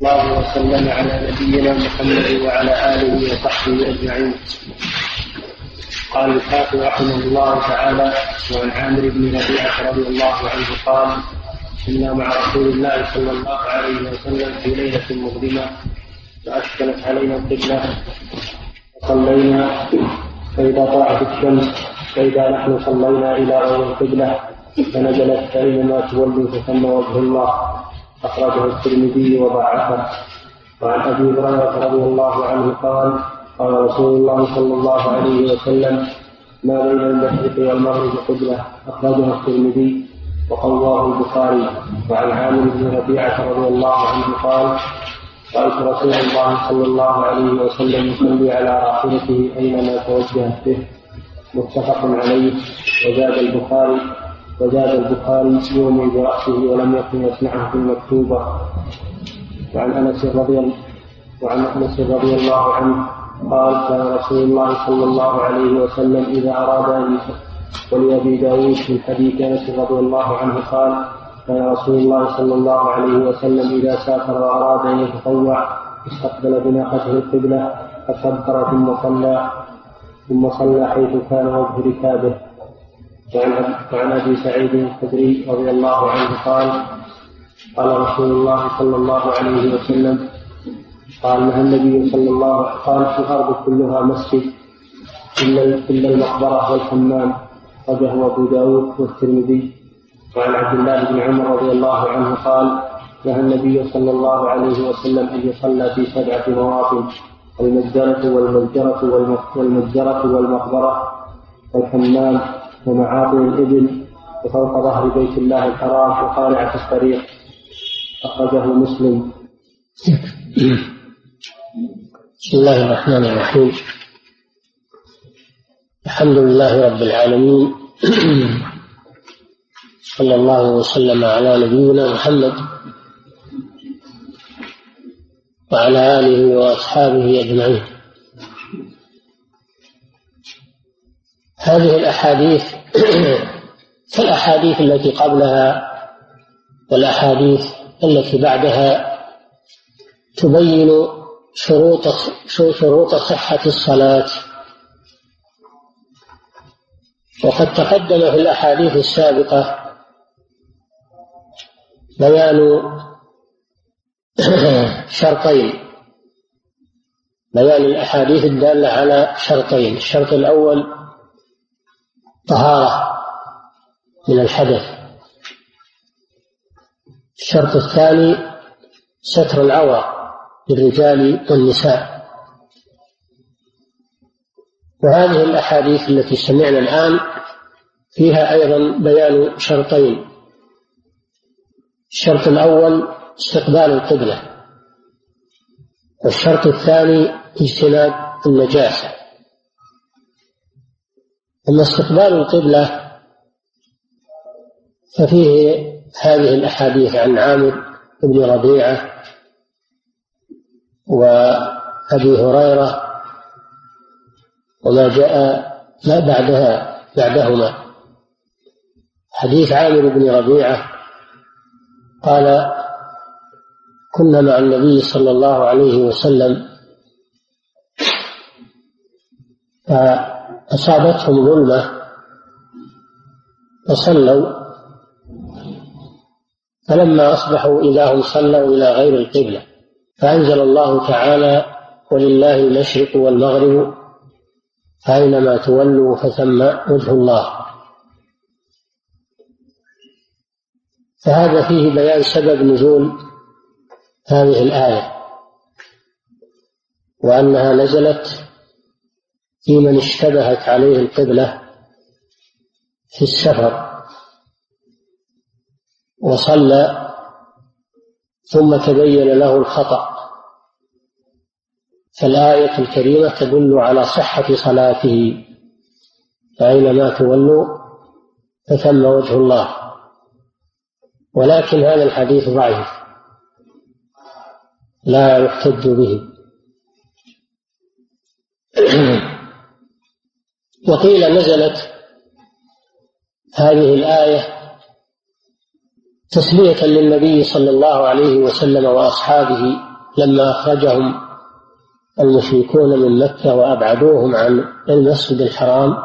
الله وسلم على نبينا محمد وعلى آله وصحبه أجمعين. قال الحافظ رحمه الله تعالى وعن عامر بن ربيعة رضي الله عنه قال كنا مع رسول الله صلى الله عليه وسلم في ليلة مظلمة فأشكلت علينا القبلة فصلينا فإذا طلعت الشمس فإذا نحن صلينا إلى غير القبلة فنزلت فاينما تولوا فثم وجه الله أخرجه الترمذي وضعفه. وعن أبي هريرة رضي الله عنه قال قال رسول الله صلى الله عليه وسلم ما بين المشرق والمغرب قبلة. أخرجه الترمذي وقواه البخاري. وعن عامر بن ربيعة رضي الله عنه قال رأيت رسول الله صلى الله عليه وسلم يصلي على راحلته أينما توجهت به. متفق عليه. وزاد البخاري. وزاد البخاري يومي برأسه ولم يكن يسمعه في المكتوبة. وعن أنس رضي وعن أنس رضي الله عنه قال كان رسول الله صلى الله عليه وسلم إذا أراد أن ولأبي داود في حديث أنس رضي الله عنه قال كان رسول الله صلى الله عليه وسلم إذا سافر وأراد أن يتطوع استقبل بناقته القبلة فكبر ثم صلى ثم صلى حيث كان وجه ركابه. وعن وعن أبي سعيد الخدري رضي الله عنه قال قال رسول الله صلى الله عليه وسلم قال نهى النبي صلى الله عليه وسلم قال في الأرض كلها مسجد إلا إلا المقبرة والحمام اخرجه أبو داود والترمذي. وعن عبد الله بن عمر رضي الله عنه قال نهى النبي صلى الله عليه وسلم أن يصلى في سبعه مواطن المجزرة والمجزرة والمجزرة والمقبرة والحمام ومعاطي الإبل وفوق ظهر بيت الله الحرام وقارعة الطريق. أخرجه مسلم. بسم الله الرحمن الرحيم. الحمد لله رب العالمين. صلى الله وسلم على نبينا محمد وعلى آله وأصحابه أجمعين. هذه الأحاديث كالأحاديث التي قبلها والأحاديث التي بعدها تبين شروط شروط صحة الصلاة. وقد تقدم في الأحاديث السابقة بيان شرطين. بيان الأحاديث الدالة على شرطين. الشرط الأول طهارة من الحدث. الشرط الثاني ستر العورة للرجال والنساء. وهذه الأحاديث التي سمعنا الآن فيها أيضا بيان شرطين. الشرط الأول استقبال القبلة والشرط الثاني اجتناب النجاسة. أما استقبال القبلة ففيه هذه الأحاديث عن عامر بن ربيعة وأبي هريرة وما جاء ما بعدها بعدهما. حديث عامر بن ربيعة قال كنا مع النبي صلى الله عليه وسلم أصابتهم ظلمة فصلوا فلما أصبحوا إذا هم صلوا إلى غير القبلة. فأنزل الله تعالى ولله المشرق والمغرب فأينما تولوا فثم وجه الله. فهذا فيه بيان سبب نزول هذه الآية وأنها نزلت في من اشتبهت عليه القبلة في السفر. وصلى ثم تبين له الخطأ. فالآية الكريمة تدل على صحة صلاته. فأينما تولوا فثم وجه الله. ولكن هذا الحديث ضعيف. لا يحتج به. وقيل نزلت هذه الآية تسلية للنبي صلى الله عليه وسلم وأصحابه لما أخرجهم المشركون من مكة وأبعدوهم عن المسجد الحرام.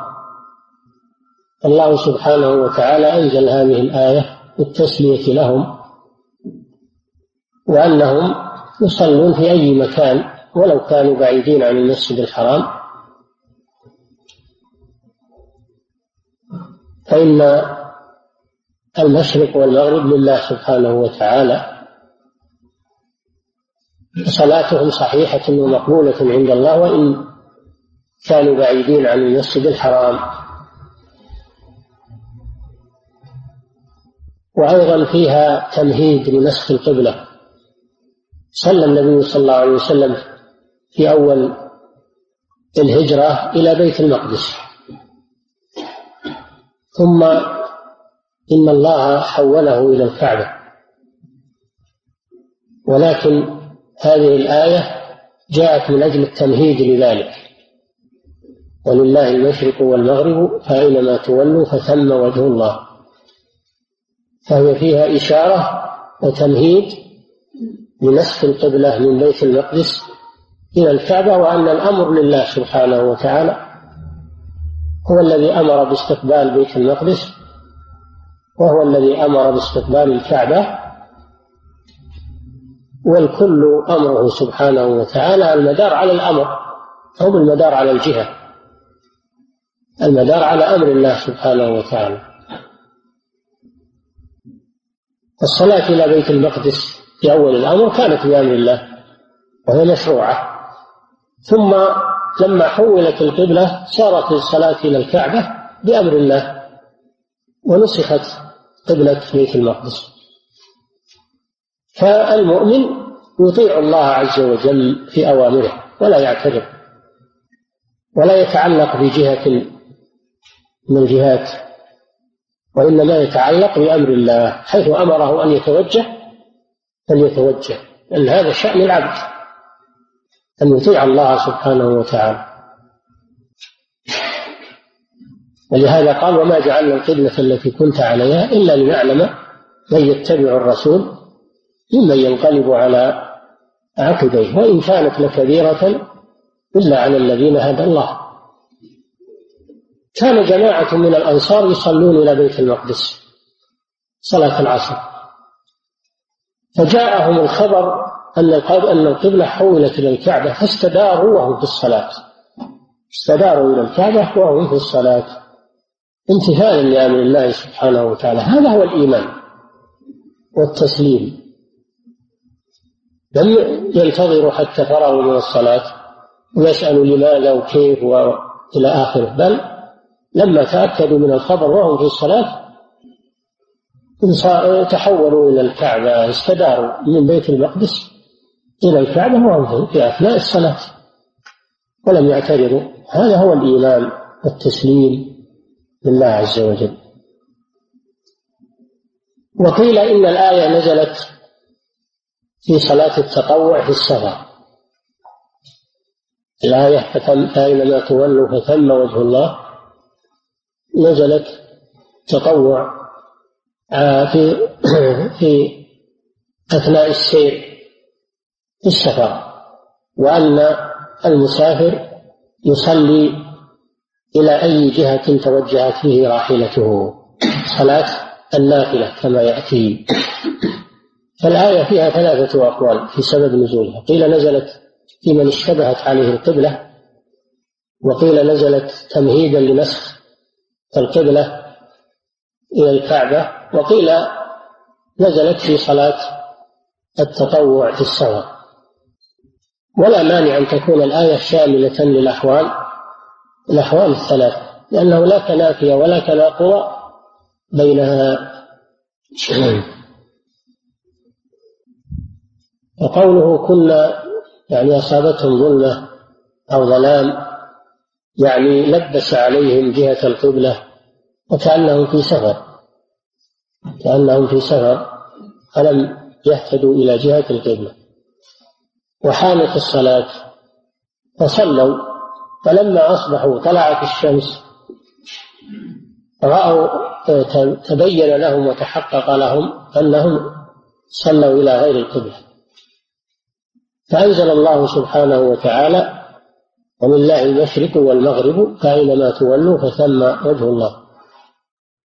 الله سبحانه وتعالى أنزل هذه الآية للتسلية لهم وأنهم يصلون في أي مكان ولو كانوا بعيدين عن المسجد الحرام. فإن المشرق والمغرب لله سبحانه وتعالى صلاتهم صحيحة ومقبولة عند الله وإن كانوا بعيدين عن المسجد الحرام. وأيضا فيها تمهيد لنسخ القبلة. صلى النبي صلى الله عليه وسلم في أول الهجرة إلى بيت المقدس. ثم إن الله حوله إلى الكعبة. ولكن هذه الآية جاءت من أجل التمهيد لذلك. ولله المشرق والمغرب فأينما تولوا فثم وجه الله. فهي فيها إشارة وتمهيد لنسخ القبلة من بيت المقدس إلى الكعبة وأن الأمر لله سبحانه وتعالى هو الذي أمر باستقبال بيت المقدس وهو الذي أمر باستقبال الكعبة والكل أمره سبحانه وتعالى المدار على الأمر أو بالمدار على الجهة المدار على أمر الله سبحانه وتعالى. الصلاة إلى بيت المقدس في أول الأمر كانت بأمر الله وهي مشروعة. ثم لما حولت القبلة صارت الصلاة إلى الكعبة بأمر الله ونسخت قبلة بيت المقدس. فالمؤمن يطيع الله عز وجل في أوامره ولا يعترض ولا يتعلق بجهة من الجهات وإنما يتعلق بأمر الله حيث أمره أن يتوجه فليتوجه لأن هذا شأن العبد. أن يطيع الله سبحانه وتعالى. ولهذا قال وما جعلنا القبلة التي كنت عليها إلا لنعلم من يتبع الرسول ممن ينقلب على عقبيه وإن كانت لكبيرة إلا على الذين هدى الله. كان جماعة من الأنصار يصلون إلى بيت المقدس صلاة العصر. فجاءهم الخبر أن أن القبلة حولت إلى الكعبة فاستداروا وهم في الصلاة. استداروا إلى الكعبة وهم في الصلاة. امتثالا لأمر الله سبحانه وتعالى. هذا هو الإيمان والتسليم. لم ينتظروا حتى فرغوا من الصلاة ويسألوا لماذا وكيف والى آخره. بل لما تأكدوا من الخبر وهم في الصلاة تحولوا إلى الكعبة استداروا من بيت المقدس. إلى الكعبة وهم في أثناء الصلاة. ولم يعترضوا هذا هو الايمان والتسليم لله عز وجل. وقيل إن الآية نزلت في صلاة التطوع في السفر الآية فأينما تولوا فثم وجه الله. نزلت تطوع آه، في في أثناء السير. في السفر وأن المسافر يصلي إلى أي جهة توجهت فيه راحلته صلاة النافلة كما يأتي. فالآية فيها ثلاثة أقوال في سبب نزولها. قيل نزلت في من اشتبهت عليه القبلة وقيل نزلت تمهيدا لنسخ القبلة إلى الكعبة وقيل نزلت في صلاة التطوع في السفر. ولا مانع أن تكون الآية شاملة للأحوال الأحوال الثلاث لأنه لا تنافي ولا تناقض بينها. وقوله كنا يعني أصابتهم ظلمة أو ظلام يعني لبس عليهم جهة القبلة وكأنهم في سفر كأنهم في سفر فلم يهتدوا إلى جهة القبلة. وحانت الصلاة فصلوا. فلما أصبحوا طلعت الشمس رأوا تبين لهم وتحقق لهم أنهم صلوا إلى غير القبلة. فأنزل الله سبحانه وتعالى ولله المشرق والمغرب فأينما تولوا فثم وجه الله.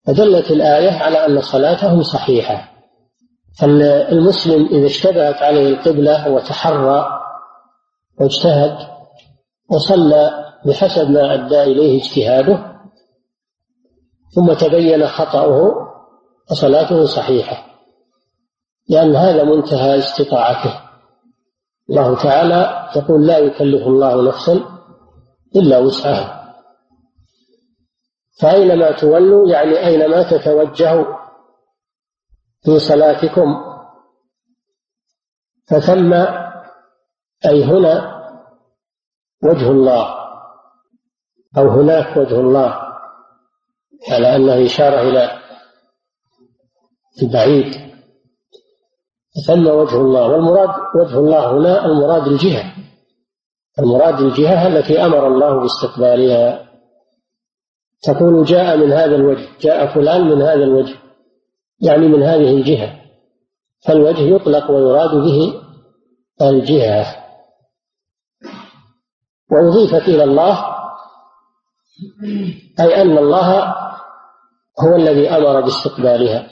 فدلت الآية على أن صلاتهم صحيحة. فالمسلم إذا اشتبهت عليه القبلة وتحرى واجتهد وصلى بحسب ما أدى إليه اجتهاده ثم تبين خطأه فصلاته صحيحة لأن هذا منتهى استطاعته. الله تعالى يقول لا يكلف الله نفسا إلا وسعها. فأينما تولوا يعني أينما تتوجهوا في صلاتكم. فثم أي هنا وجه الله أو هناك وجه الله على أنه إشارة إلى البعيد. ثم وجه الله والمراد وجه الله هنا المراد الجهة. المراد الجهة التي أمر الله باستقبالها. تقول جاء من هذا الوجه جاء فلان من هذا الوجه. يعني من هذه الجهة فالوجه يطلق ويراد به الجهة. وأضيفت إلى الله أي أن الله هو الذي أمر باستقبالها.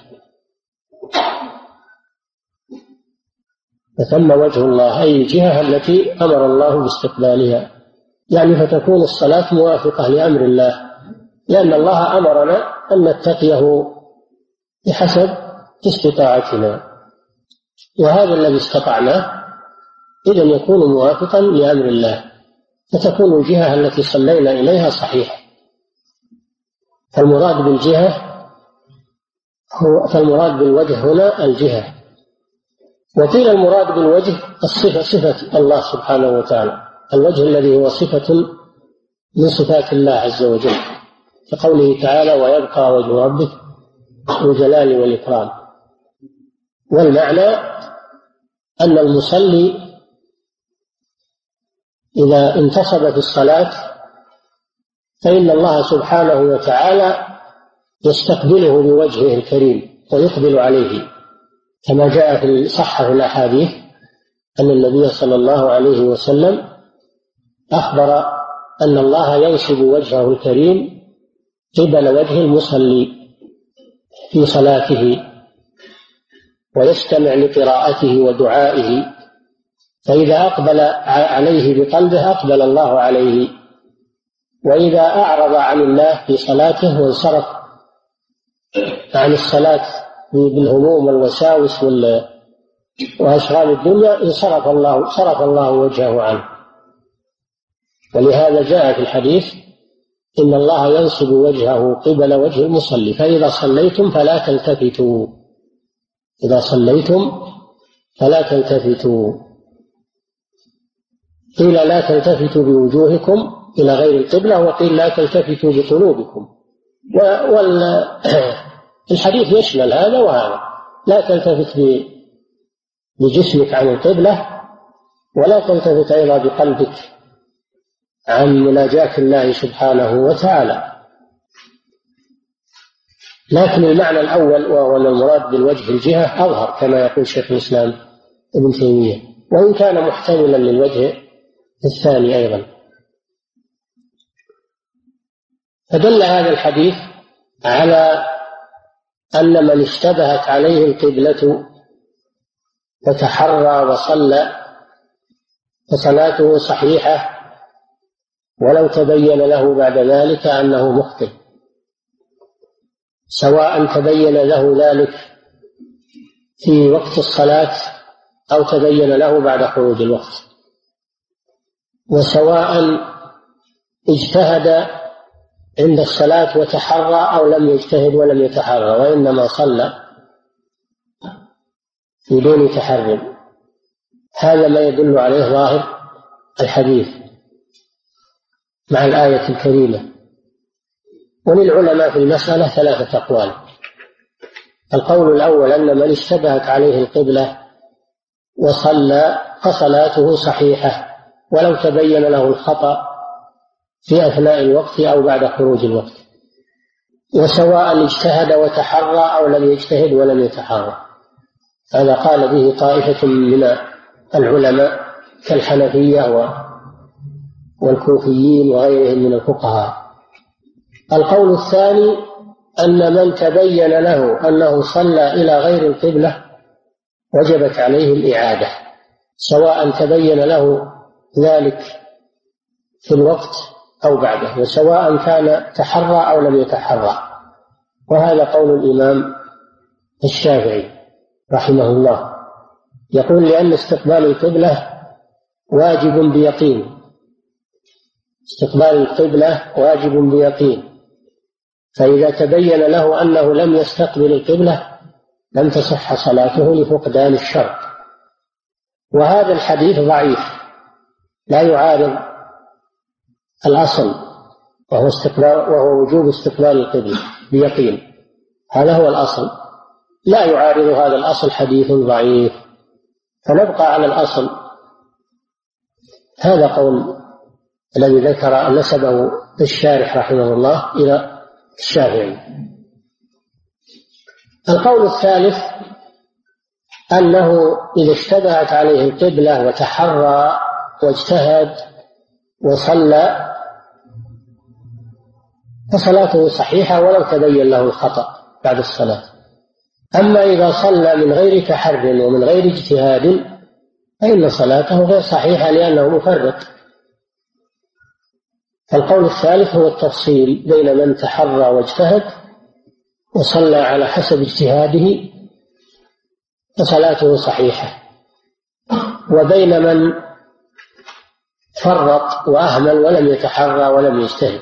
فثم وجه الله أي الجهة التي أمر الله باستقبالها. يعني فتكون الصلاة موافقة لأمر الله لأن الله أمرنا أن نتقيه بحسب استطاعتنا وهذا الذي استطعناه إذا يكون موافقا لأمر الله فتكون الجهة التي صلينا إليها صحيحة. فالمراد بالجهة هو فالمراد بالوجه هنا الجهة. وقيل المراد بالوجه الصفة صفة الله سبحانه وتعالى. الوجه الذي هو صفة من صفات الله عز وجل كقوله تعالى ويبقى وجه ربك الجلال والإكرام. والمعنى أن المصلي إذا انتصب في الصلاة فإن الله سبحانه وتعالى يستقبله بوجهه الكريم ويقبل عليه. كما جاء في صحة الأحاديث أن النبي صلى الله عليه وسلم أخبر أن الله ينصب وجهه الكريم قبل وجه المصلي. في صلاته ويستمع لقراءته ودعائه فإذا أقبل عليه بقلبه أقبل الله عليه. وإذا أعرض عن الله في صلاته وانصرف عن الصلاة بالهموم والوساوس وأشغال الدنيا انصرف الله صرف الله وجهه عنه. ولهذا جاء في الحديث إن الله ينصب وجهه قبل وجه المصلي فإذا صليتم فلا تلتفتوا. إذا صليتم فلا تلتفتوا. قيل لا تلتفتوا بوجوهكم إلى غير القبلة وقيل لا تلتفتوا بقلوبكم. والحديث يشمل هذا وهذا. لا تلتفت بجسمك عن القبلة ولا تلتفت أيضا بقلبك. عن مناجاة الله سبحانه وتعالى. لكن المعنى الأول وهو المراد بالوجه الجهة أظهر كما يقول شيخ الإسلام ابن تيمية. وإن كان محتملا للوجه الثاني أيضا. فدل هذا الحديث على أن من اشتبهت عليه القبلة فتحرى وصلى فصلاته صحيحة ولو تبين له بعد ذلك أنه مخطئ. سواء تبين له ذلك في وقت الصلاة أو تبين له بعد خروج الوقت. وسواء اجتهد عند الصلاة وتحرى أو لم يجتهد ولم يتحرى وإنما صلى بدون تحري. هذا ما يدل عليه ظاهر الحديث. مع الآية الكريمة. وللعلماء في المسألة ثلاثة أقوال. القول الأول أن من اشتبهت عليه القبلة وصلى فصلاته صحيحة ولو تبين له الخطأ في أثناء الوقت أو بعد خروج الوقت. وسواء اجتهد وتحرى أو لم يجتهد ولم يتحرى. هذا قال به طائفة من العلماء كالحنفية والكوفيين وغيرهم من الفقهاء. القول الثاني أن من تبين له أنه صلى إلى غير القبلة وجبت عليه الإعادة سواء تبين له ذلك في الوقت أو بعده وسواء كان تحرى أو لم يتحرى. وهذا قول الإمام الشافعي رحمه الله. يقول لأن استقبال القبلة واجب بيقين استقبال القبلة واجب بيقين. فإذا تبين له أنه لم يستقبل القبلة لم تصح صلاته لفقدان الشرط. وهذا الحديث ضعيف. لا يعارض الأصل وهو استقبال وهو وجوب استقبال القبلة بيقين. هذا هو الأصل. لا يعارض هذا الأصل حديث ضعيف. فنبقى على الأصل. هذا قول الذي ذكر نسبه الشارح رحمه الله إلى الشافعي. القول الثالث أنه إذا اشتبهت عليه القبلة وتحرى واجتهد وصلى فصلاته صحيحة ولو تبين له الخطأ بعد الصلاة. أما إذا صلى من غير تحر ومن غير اجتهاد فإن صلاته غير صحيحة لأنه مفرط. القول الثالث هو التفصيل بين من تحرى واجتهد وصلى على حسب اجتهاده فصلاته صحيحة. وبين من فرط وأهمل ولم يتحرى ولم يجتهد.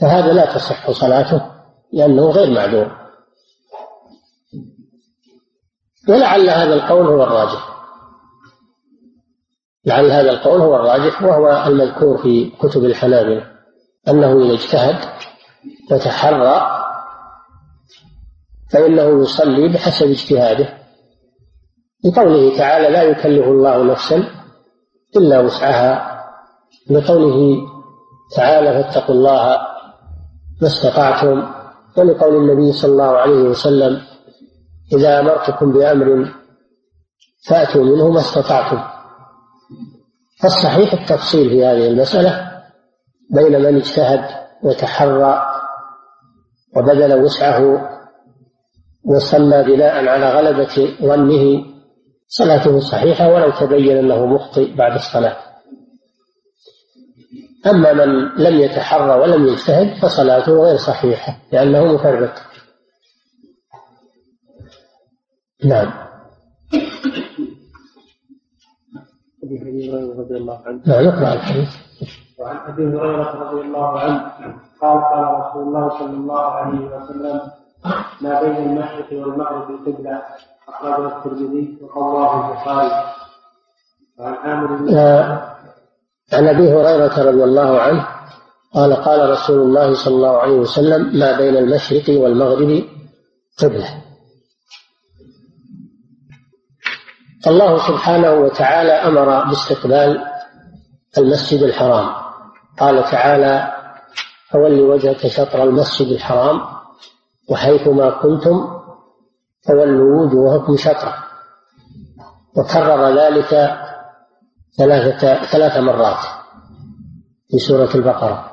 فهذا لا تصح صلاته لأنه غير معذور. ولعل هذا القول هو الراجح. لعل هذا القول هو الراجح وهو المذكور في كتب الحنابلة أنه إذا اجتهد وتحرى فإنه يصلي بحسب اجتهاده. لقوله تعالى لا يكلف الله نفسا إلا وسعها لقوله تعالى فاتقوا الله ما استطعتم ولقول النبي صلى الله عليه وسلم إذا أمرتكم بأمر فأتوا منه ما استطعتم فالصحيح التفصيل في هذه المسألة بين من اجتهد وتحرى وبذل وسعه وصلى بناء على غلبة ظنه صلاته صحيحة ولو تبين أنه مخطئ بعد الصلاة. أما من لم يتحرى ولم يجتهد فصلاته غير صحيحة لأنه مفرط. نعم. أبي هريرة رضي الله عنه. نعم نقرا الحديث. وعن أبي هريرة رضي الله عنه قال قال رسول الله صلى الله عليه وسلم ما بين المشرق والمغرب قبلة. أخرجه الترمذي وقواه البخاري. وعن عامر آه، عن أبي هريرة رضي الله عنه قال قال رسول الله صلى الله عليه وسلم ما بين المشرق والمغرب قبلة. الله سبحانه وتعالى أمر باستقبال المسجد الحرام. قال تعالى فول وجهك شطر المسجد الحرام وحيثما كنتم فولوا وجوهكم شطره وكرر ذلك ثلاثة ثلاث مرات في سورة البقرة.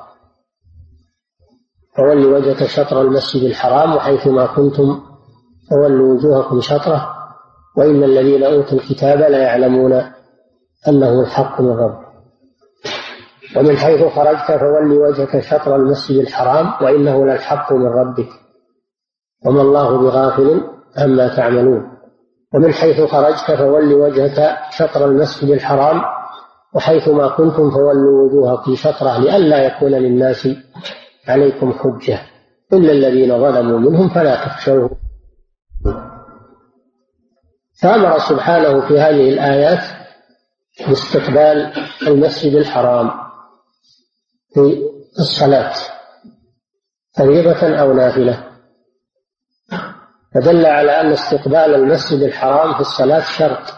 فول وجهك شطر المسجد الحرام وحيثما كنتم فولوا وجوهكم شطره وإن الذين أوتوا الكتاب لا يعلمون أنه الحق من ربهم. ومن حيث خرجت فول وجهك شطر المسجد الحرام وإنه للحق من ربك. وما الله بغافل عما تعملون. ومن حيث خرجت فول وجهك شطر المسجد الحرام وحيثما كنتم فولوا وجوهكم شطره لئلا يكون للناس عليكم حجة. إلا الذين ظلموا منهم فلا تخشوهم. فأمر سبحانه في هذه الآيات باستقبال المسجد الحرام في الصلاة فريضة أو نافلة. فدل على أن استقبال المسجد الحرام في الصلاة شرط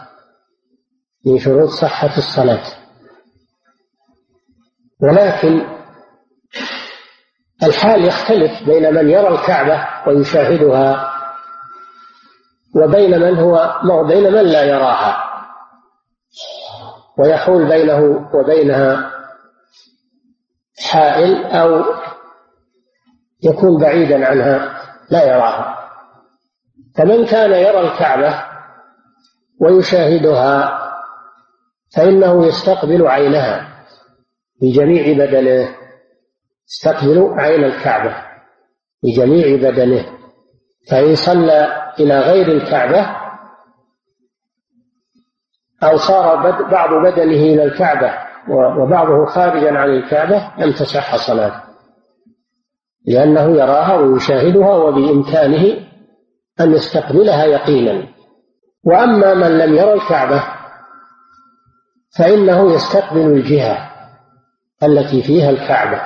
من شروط صحة الصلاة. ولكن الحال يختلف بين من يرى الكعبة ويشاهدها وبين من هو بين من لا يراها. ويحول بينه وبينها حائل أو يكون بعيدا عنها لا يراها. فمن كان يرى الكعبة ويشاهدها فإنه يستقبل عينها بجميع بدنه. يستقبل عين الكعبة بجميع بدنه. فإن صلى إلى غير الكعبة أو صار بعض بدنه إلى الكعبة وبعضه خارجا عن الكعبة لم تصح صلاته. لأنه يراها ويشاهدها وبإمكانه أن يستقبلها يقينا. وأما من لم يرى الكعبة فإنه يستقبل الجهة التي فيها الكعبة.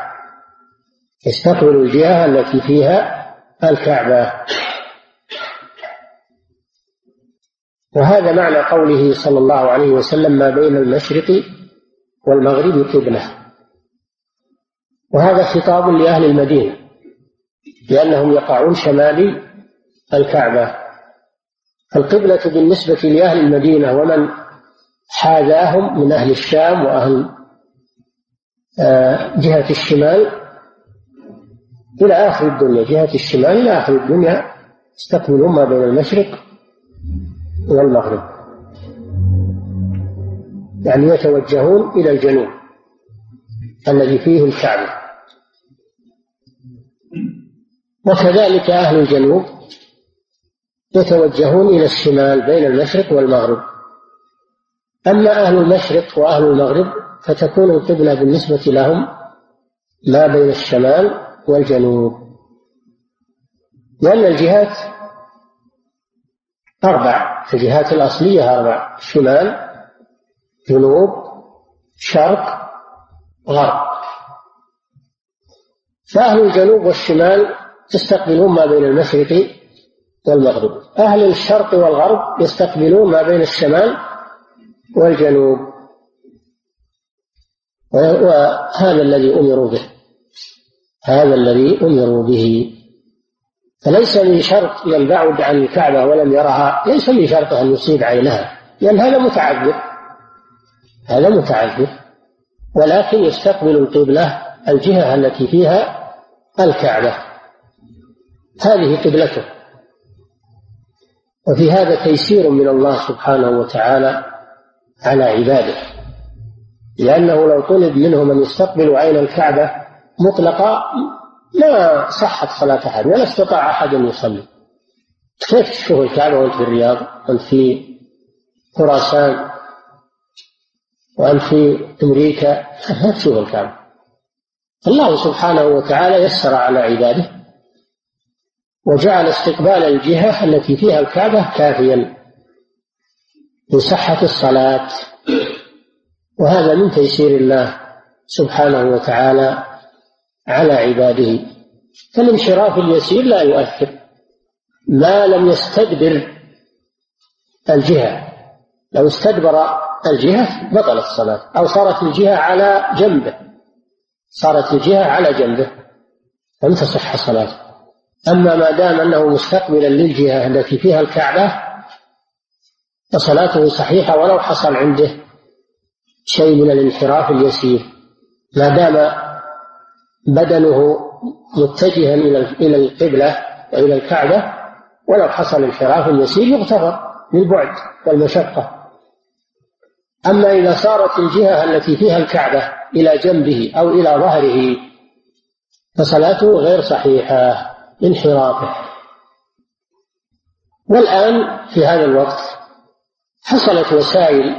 يستقبل الجهة التي فيها الكعبة. وهذا معنى قوله صلى الله عليه وسلم ما بين المشرق والمغرب قبلة. وهذا خطاب لأهل المدينة لأنهم يقعون شمال الكعبة. القبلة بالنسبة لأهل المدينة ومن حاذاهم من أهل الشام وأهل آه، جهة الشمال إلى آخر الدنيا. جهة الشمال إلى آخر الدنيا يستقبلون ما بين المشرق والمغرب. يعني يتوجهون إلى الجنوب الذي فيه الكعبة. وكذلك أهل الجنوب يتوجهون إلى الشمال بين المشرق والمغرب. أما أهل المشرق وأهل المغرب فتكون القبلة بالنسبة لهم ما بين الشمال والجنوب. لأن الجهات أربع الجهات الأصلية أربع شمال جنوب شرق غرب. فأهل الجنوب والشمال يستقبلون ما بين المشرق والمغرب. أهل الشرق والغرب يستقبلون ما بين الشمال والجنوب. وهذا الذي أمروا به. هذا الذي أمروا به. فليس من شرط من بعد عن الكعبة ولم يرها ليس من شرط أن يصيب عينها لأن هذا متعذر هذا متعذر ولكن يستقبل القبلة الجهة التي فيها الكعبة. هذه قبلته. وفي هذا تيسير من الله سبحانه وتعالى على عباده. لأنه لو طلب منهم أن يستقبلوا عين الكعبة مطلقة ما صحت صلاة أحد ولا استطاع أحد أن يصلي. كيف تشوف الكعبة وأنت في الرياض؟ وأنت في خراسان؟ وأنت في أمريكا؟ ما تشوف الكعبة؟ الله سبحانه وتعالى يسر على عباده وجعل استقبال الجهة التي فيها الكعبة كافيا لصحة الصلاة. وهذا من تيسير الله سبحانه وتعالى على عباده. فالانحراف اليسير لا يؤثر. ما لم يستدبر الجهة. لو استدبر الجهة بطل الصلاة. أو صارت الجهة على جنبه. صارت الجهة على جنبه. لم تصح صلاته أما ما دام أنه مستقبلا للجهة التي فيها الكعبة فصلاته صحيحة ولو حصل عنده شيء من الانحراف اليسير. ما دام بدنه متجها إلى إلى القبلة وإلى الكعبة ولو حصل انحراف يسير يغتفر للبعد والمشقة. أما إذا صارت الجهة التي فيها الكعبة إلى جنبه أو إلى ظهره فصلاته غير صحيحة انحرافه. والآن في هذا الوقت حصلت وسائل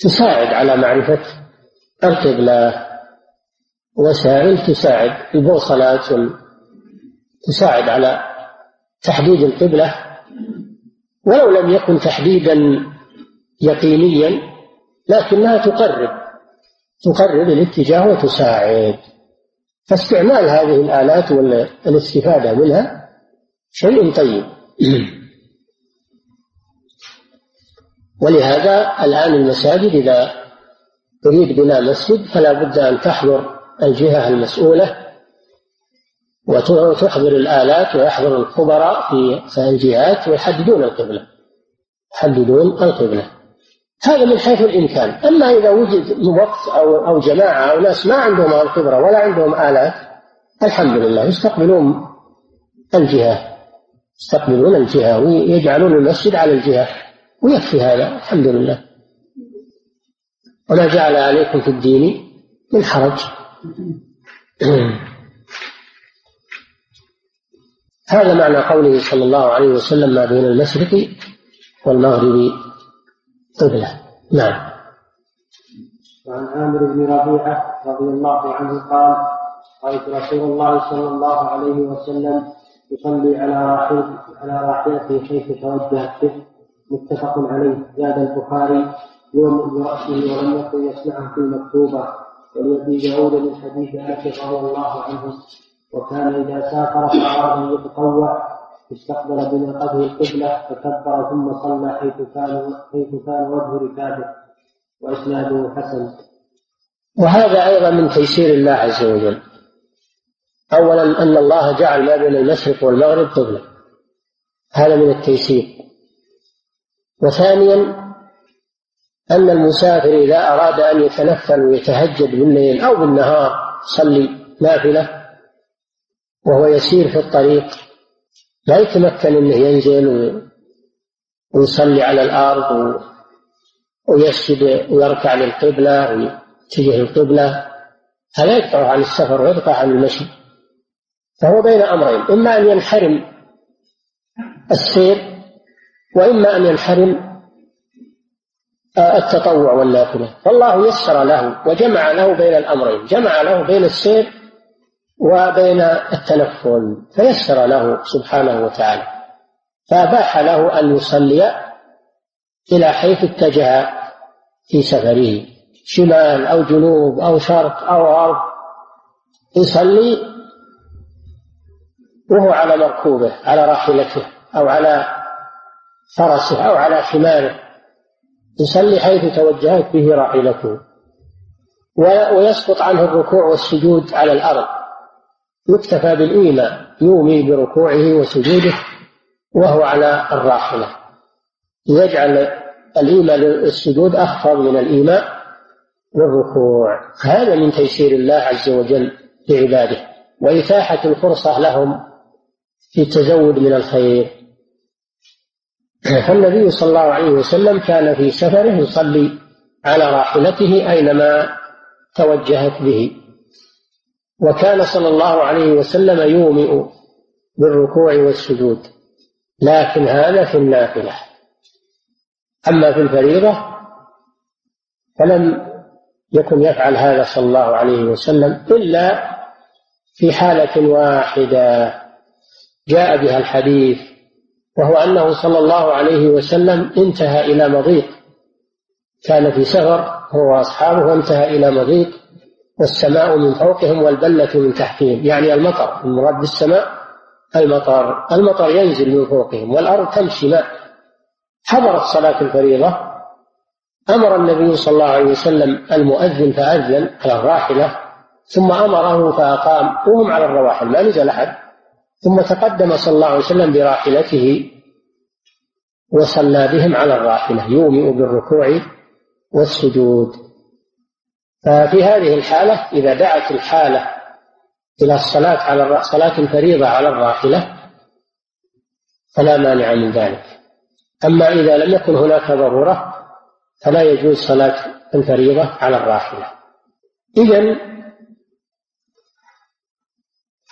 تساعد على معرفة القبلة وسائل تساعد البوصلات تساعد على تحديد القبلة. ولو لم يكن تحديدا يقينيا لكنها تقرب تقرب الاتجاه وتساعد. فاستعمال هذه الآلات والاستفادة منها شيء طيب. ولهذا الآن المساجد إذا تريد بناء مسجد فلا بد أن تحضر الجهة المسؤولة وتحضر الآلات ويحضر الخبراء في الجهات ويحددون القبلة يحددون القبلة. هذا من حيث الإمكان. أما إذا وجد وقت أو أو جماعة أو ناس ما عندهم الخبرة ولا عندهم آلات الحمد لله يستقبلون الجهة يستقبلون الجهة ويجعلون المسجد على الجهة ويكفي هذا الحمد لله. وما جعل عليكم في الدين من حرج. هذا معنى قوله صلى الله عليه وسلم ما بين المشرق والمغرب قبلة. نعم. وعن عامر بن ربيعة رضي الله عنه قال رأيت رسول الله صلى الله عليه وسلم يصلي على راحلته على راحلته حيث توجهت به. متفق عليه. زاد البخاري يوم برأسه ولم يكن يسمعه في المكتوبة. ولأبي داود من حديث أنس رضي الله عنه وكان إذا سافر فأراد أن يتطوع استقبل بناقته القبلة فكبر ثم صلى حيث كان حيث كان وجه ركابه وإسناده حسن. وهذا أيضا من تيسير الله عز وجل. أولا أن الله جعل ما بين المشرق والمغرب قبلة. هذا من التيسير. وثانيا أن المسافر إذا أراد أن يتنفل ويتهجد بالليل أو بالنهار يصلي نافلة وهو يسير في الطريق لا يتمكن أنه ينزل ويصلي على الأرض ويسجد ويركع للقبلة ويتجه القبلة هذا يقطع عن السفر ويقطع عن المشي. فهو بين أمرين إما أن ينحرم السير وإما أن ينحرم التطوع والنافلة فالله يسر له وجمع له بين الأمرين. جمع له بين السير وبين التنفل. فيسر له سبحانه وتعالى. فأباح له أن يصلي إلى حيث اتجه في سفره. شمال أو جنوب أو شرق أو غرب. يصلي وهو على مركوبه على راحلته أو على فرسه أو على حماره يصلي حيث توجهت به راحلته. ويسقط عنه الركوع والسجود على الأرض. يكتفى بالإيماء يومي بركوعه وسجوده وهو على الراحلة. يجعل الإيماء للسجود أخفض من الإيماء للركوع. هذا من تيسير الله عز وجل لعباده. وإتاحة الفرصة لهم في التزود من الخير. فالنبي صلى الله عليه وسلم كان في سفره يصلي على راحلته أينما توجهت به. وكان صلى الله عليه وسلم يومئ بالركوع والسجود. لكن هذا في النافلة. أما في الفريضة فلم يكن يفعل هذا صلى الله عليه وسلم إلا في حالة واحدة. جاء بها الحديث وهو أنه صلى الله عليه وسلم انتهى إلى مضيق. كان في سفر هو وأصحابه وانتهى إلى مضيق والسماء من فوقهم والبلة من تحتهم يعني المطر. المراد بالسماء المطر. المطر ينزل من فوقهم والأرض تمشي ماء حضرت صلاة الفريضة. أمر النبي صلى الله عليه وسلم المؤذن فأذن على الراحلة ثم أمره فأقام وهم على الرواحل ما نزل أحد. ثم تقدم صلى الله عليه وسلم براحلته وصلى بهم على الراحلة يومئ بالركوع والسجود. ففي هذه الحالة إذا دعت الحالة إلى الصلاة على صلاة الفريضة على الراحلة فلا مانع من ذلك. أما إذا لم يكن هناك ضرورة فلا يجوز صلاة الفريضة على الراحلة. إذا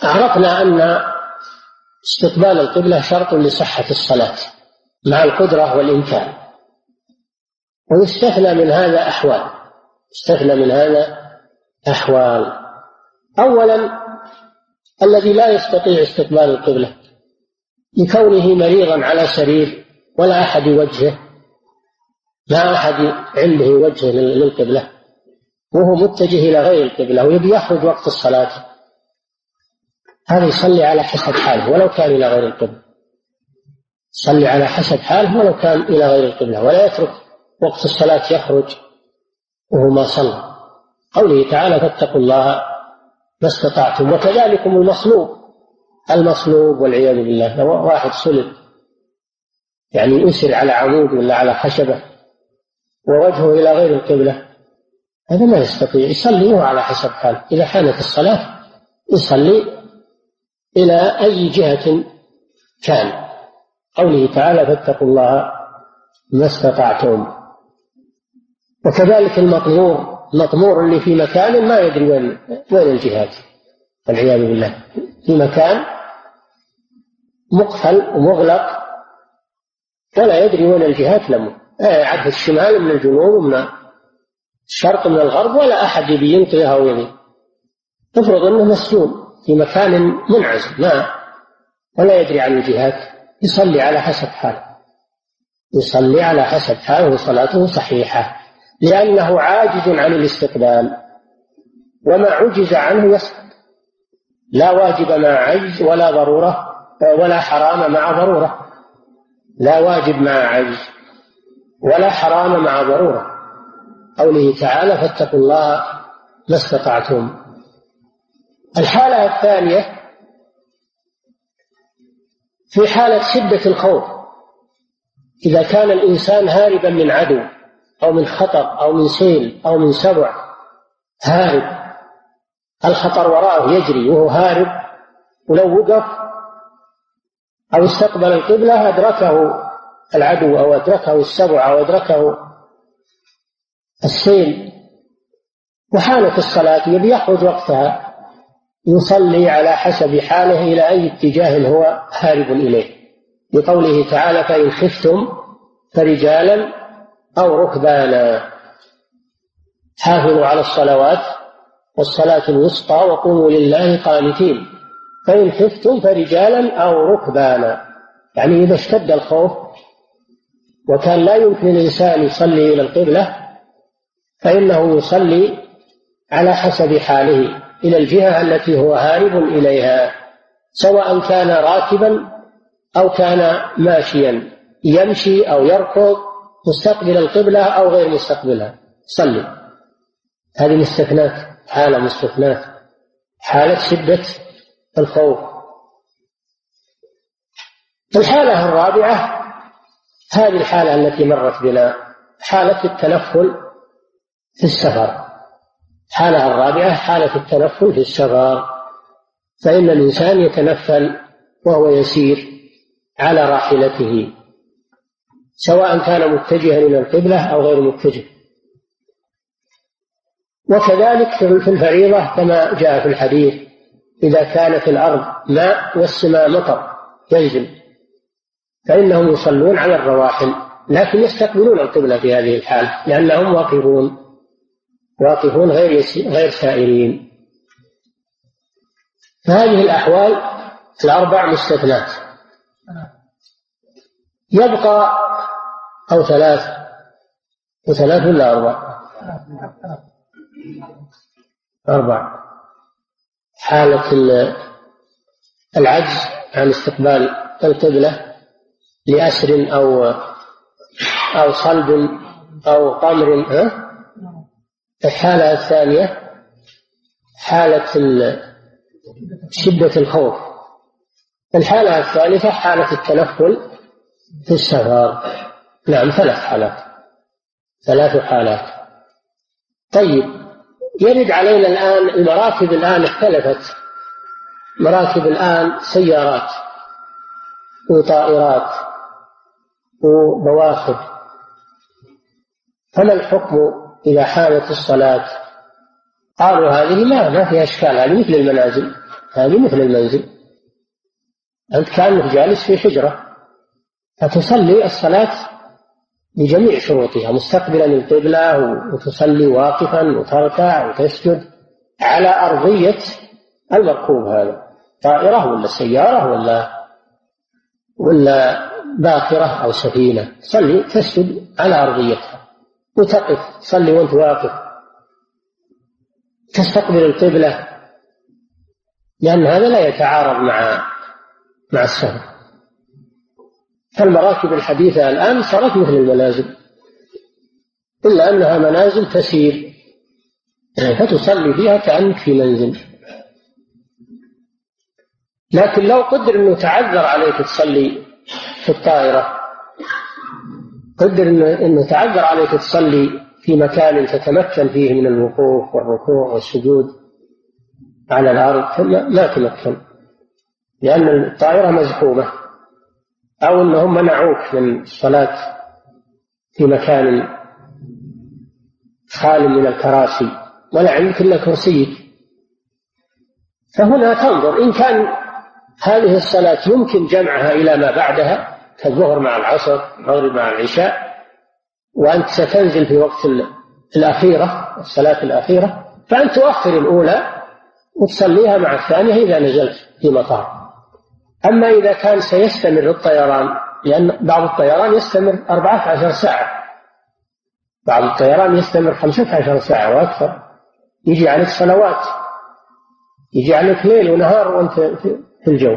عرفنا أن استقبال القبلة شرط لصحة الصلاة مع القدرة والإمكان. ويستثنى من هذا أحوال. يستثنى من هذا أحوال. أولا الذي لا يستطيع استقبال القبلة لكونه مريضا على سرير ولا أحد يوجهه ما أحد عنده وجه للقبلة وهو متجه إلى غير القبلة ويبي يخرج وقت الصلاة. هذا يصلي على حسب حاله ولو كان إلى غير القبلة. يصلي على حسب حاله ولو كان إلى غير القبلة ولا يترك وقت الصلاة يخرج وهو ما صلى. قوله تعالى فاتقوا الله ما استطعتم وكذلكم المصلوب. المصلوب والعياذ بالله لو واحد صلب. يعني يسر على عمود ولا على خشبة ووجهه إلى غير القبلة. هذا ما يستطيع. يصلي على حسب حاله. إذا حانت الصلاة يصلي إلى أي جهة كان. قوله تعالى فاتقوا الله ما استطعتم. وكذلك المطمور المطمور اللي في مكان ما يدري وين وين الجهات والعياذ بالله. في مكان مقفل ومغلق ولا يدري وين الجهات لم يعرف الشمال من الجنوب ومن الشرق من الغرب ولا أحد يبي ينقذه أو يبي افرض أنه مسجون. في مكان منعزل ما ولا يدري عن الجهات يصلي على حسب حاله. يصلي على حسب حاله وصلاته صحيحة لأنه عاجز عن الاستقبال. وما عجز عنه يسقط. لا واجب مع عجز ولا ضرورة ولا حرام مع ضرورة. لا واجب مع عجز ولا حرام مع ضرورة. قوله تعالى فاتقوا الله ما استطعتم. الحالة الثانية في حالة شدة الخوف إذا كان الإنسان هاربا من عدو أو من خطر أو من سيل أو من سبع هارب. الخطر وراءه يجري وهو هارب ولو وقف أو استقبل القبلة أدركه العدو أو أدركه السبع أو أدركه السيل وحانت الصلاة يبي يخرج وقتها. يصلي على حسب حاله إلى أي اتجاه هو هارب إليه. لقوله تعالى فإن خفتم فرجالا أو ركبانا. حافظوا على الصلوات والصلاة الوسطى وقوموا لله قانتين. فإن خفتم فرجالا أو ركبانا. يعني إذا اشتد الخوف وكان لا يمكن الإنسان يصلي إلى القبلة فإنه يصلي على حسب حاله. إلى الجهة التي هو هارب إليها سواء كان راكبا أو كان ماشيا يمشي أو يركض مستقبل القبلة أو غير مستقبلها. صلي. هذه مستثنات حالة مستثنات حالة شدة الخوف. الحالة الرابعة هذه الحالة التي مرت بنا حالة التنفل في السفر. الحالة الرابعة حالة التنفل في السفر فإن الإنسان يتنفل وهو يسير على راحلته سواء كان متجها إلى القبلة أو غير متجه. وكذلك في الفريضة كما جاء في الحديث إذا كان في الأرض ماء والسماء مطر ينزل فإنهم يصلون على الرواحل لكن يستقبلون القبلة في هذه الحال لأنهم واقفون. واقفون غير غير سائرين. فهذه الأحوال الأربع مستثنات. يبقى أو ثلاث. وثلاث ولا أربع؟ أربع. حالة العجز عن استقبال القبلة لأسر أو أو صلب أو قمر ها؟ الحالة الثانية حالة شدة الخوف. الحالة الثالثة حالة التنفل في السفر. نعم ثلاث حالات. ثلاث حالات. طيب يرد علينا الآن المراكب الآن اختلفت. مراكب الآن سيارات وطائرات وبواخر. فما الحكم إذا حانت الصلاة. قالوا هذه ما ما فيها إشكال هذه مثل المنازل هذه مثل المنزل. أنت كأنك جالس في حجرة فتصلي الصلاة بجميع شروطها مستقبلا القبلة وتصلي واقفا وتركع وتسجد على أرضية المركوب هذا. طائرة ولا سيارة ولا ولا باخرة أو سفينة. صلي تسجد على أرضيتها. وتقف. صلي وأنت واقف. تستقبل القبلة. لأن هذا لا يتعارض مع مع السفر فالمراكب الحديثة الآن صارت مثل المنازل. إلا أنها منازل تسير. فتصلي فيها كأنك في منزل. لكن لو قدر أنه تعذر عليك تصلي في الطائرة قدر انه تعذر عليك تصلي في مكان تتمكن فيه من الوقوف والركوع والسجود على الأرض ما تمكن. لأن الطائرة مزحومة أو إنهم منعوك من الصلاة في مكان خال من الكراسي ولا عندك إلا كرسيك. فهنا تنظر إن كان هذه الصلاة يمكن جمعها إلى ما بعدها كالظهر مع العصر المغرب مع العشاء. وأنت ستنزل في وقت الأخيرة الصلاة الأخيرة. فأنت تؤخر الأولى وتصليها مع الثانية إذا نزلت في مطار. أما إذا كان سيستمر الطيران لأن بعض الطيران يستمر أربعة عشر ساعة. بعض الطيران يستمر خمسة عشر ساعة وأكثر. يجي عليك صلوات. يجي عليك ليل ونهار وأنت في الجو.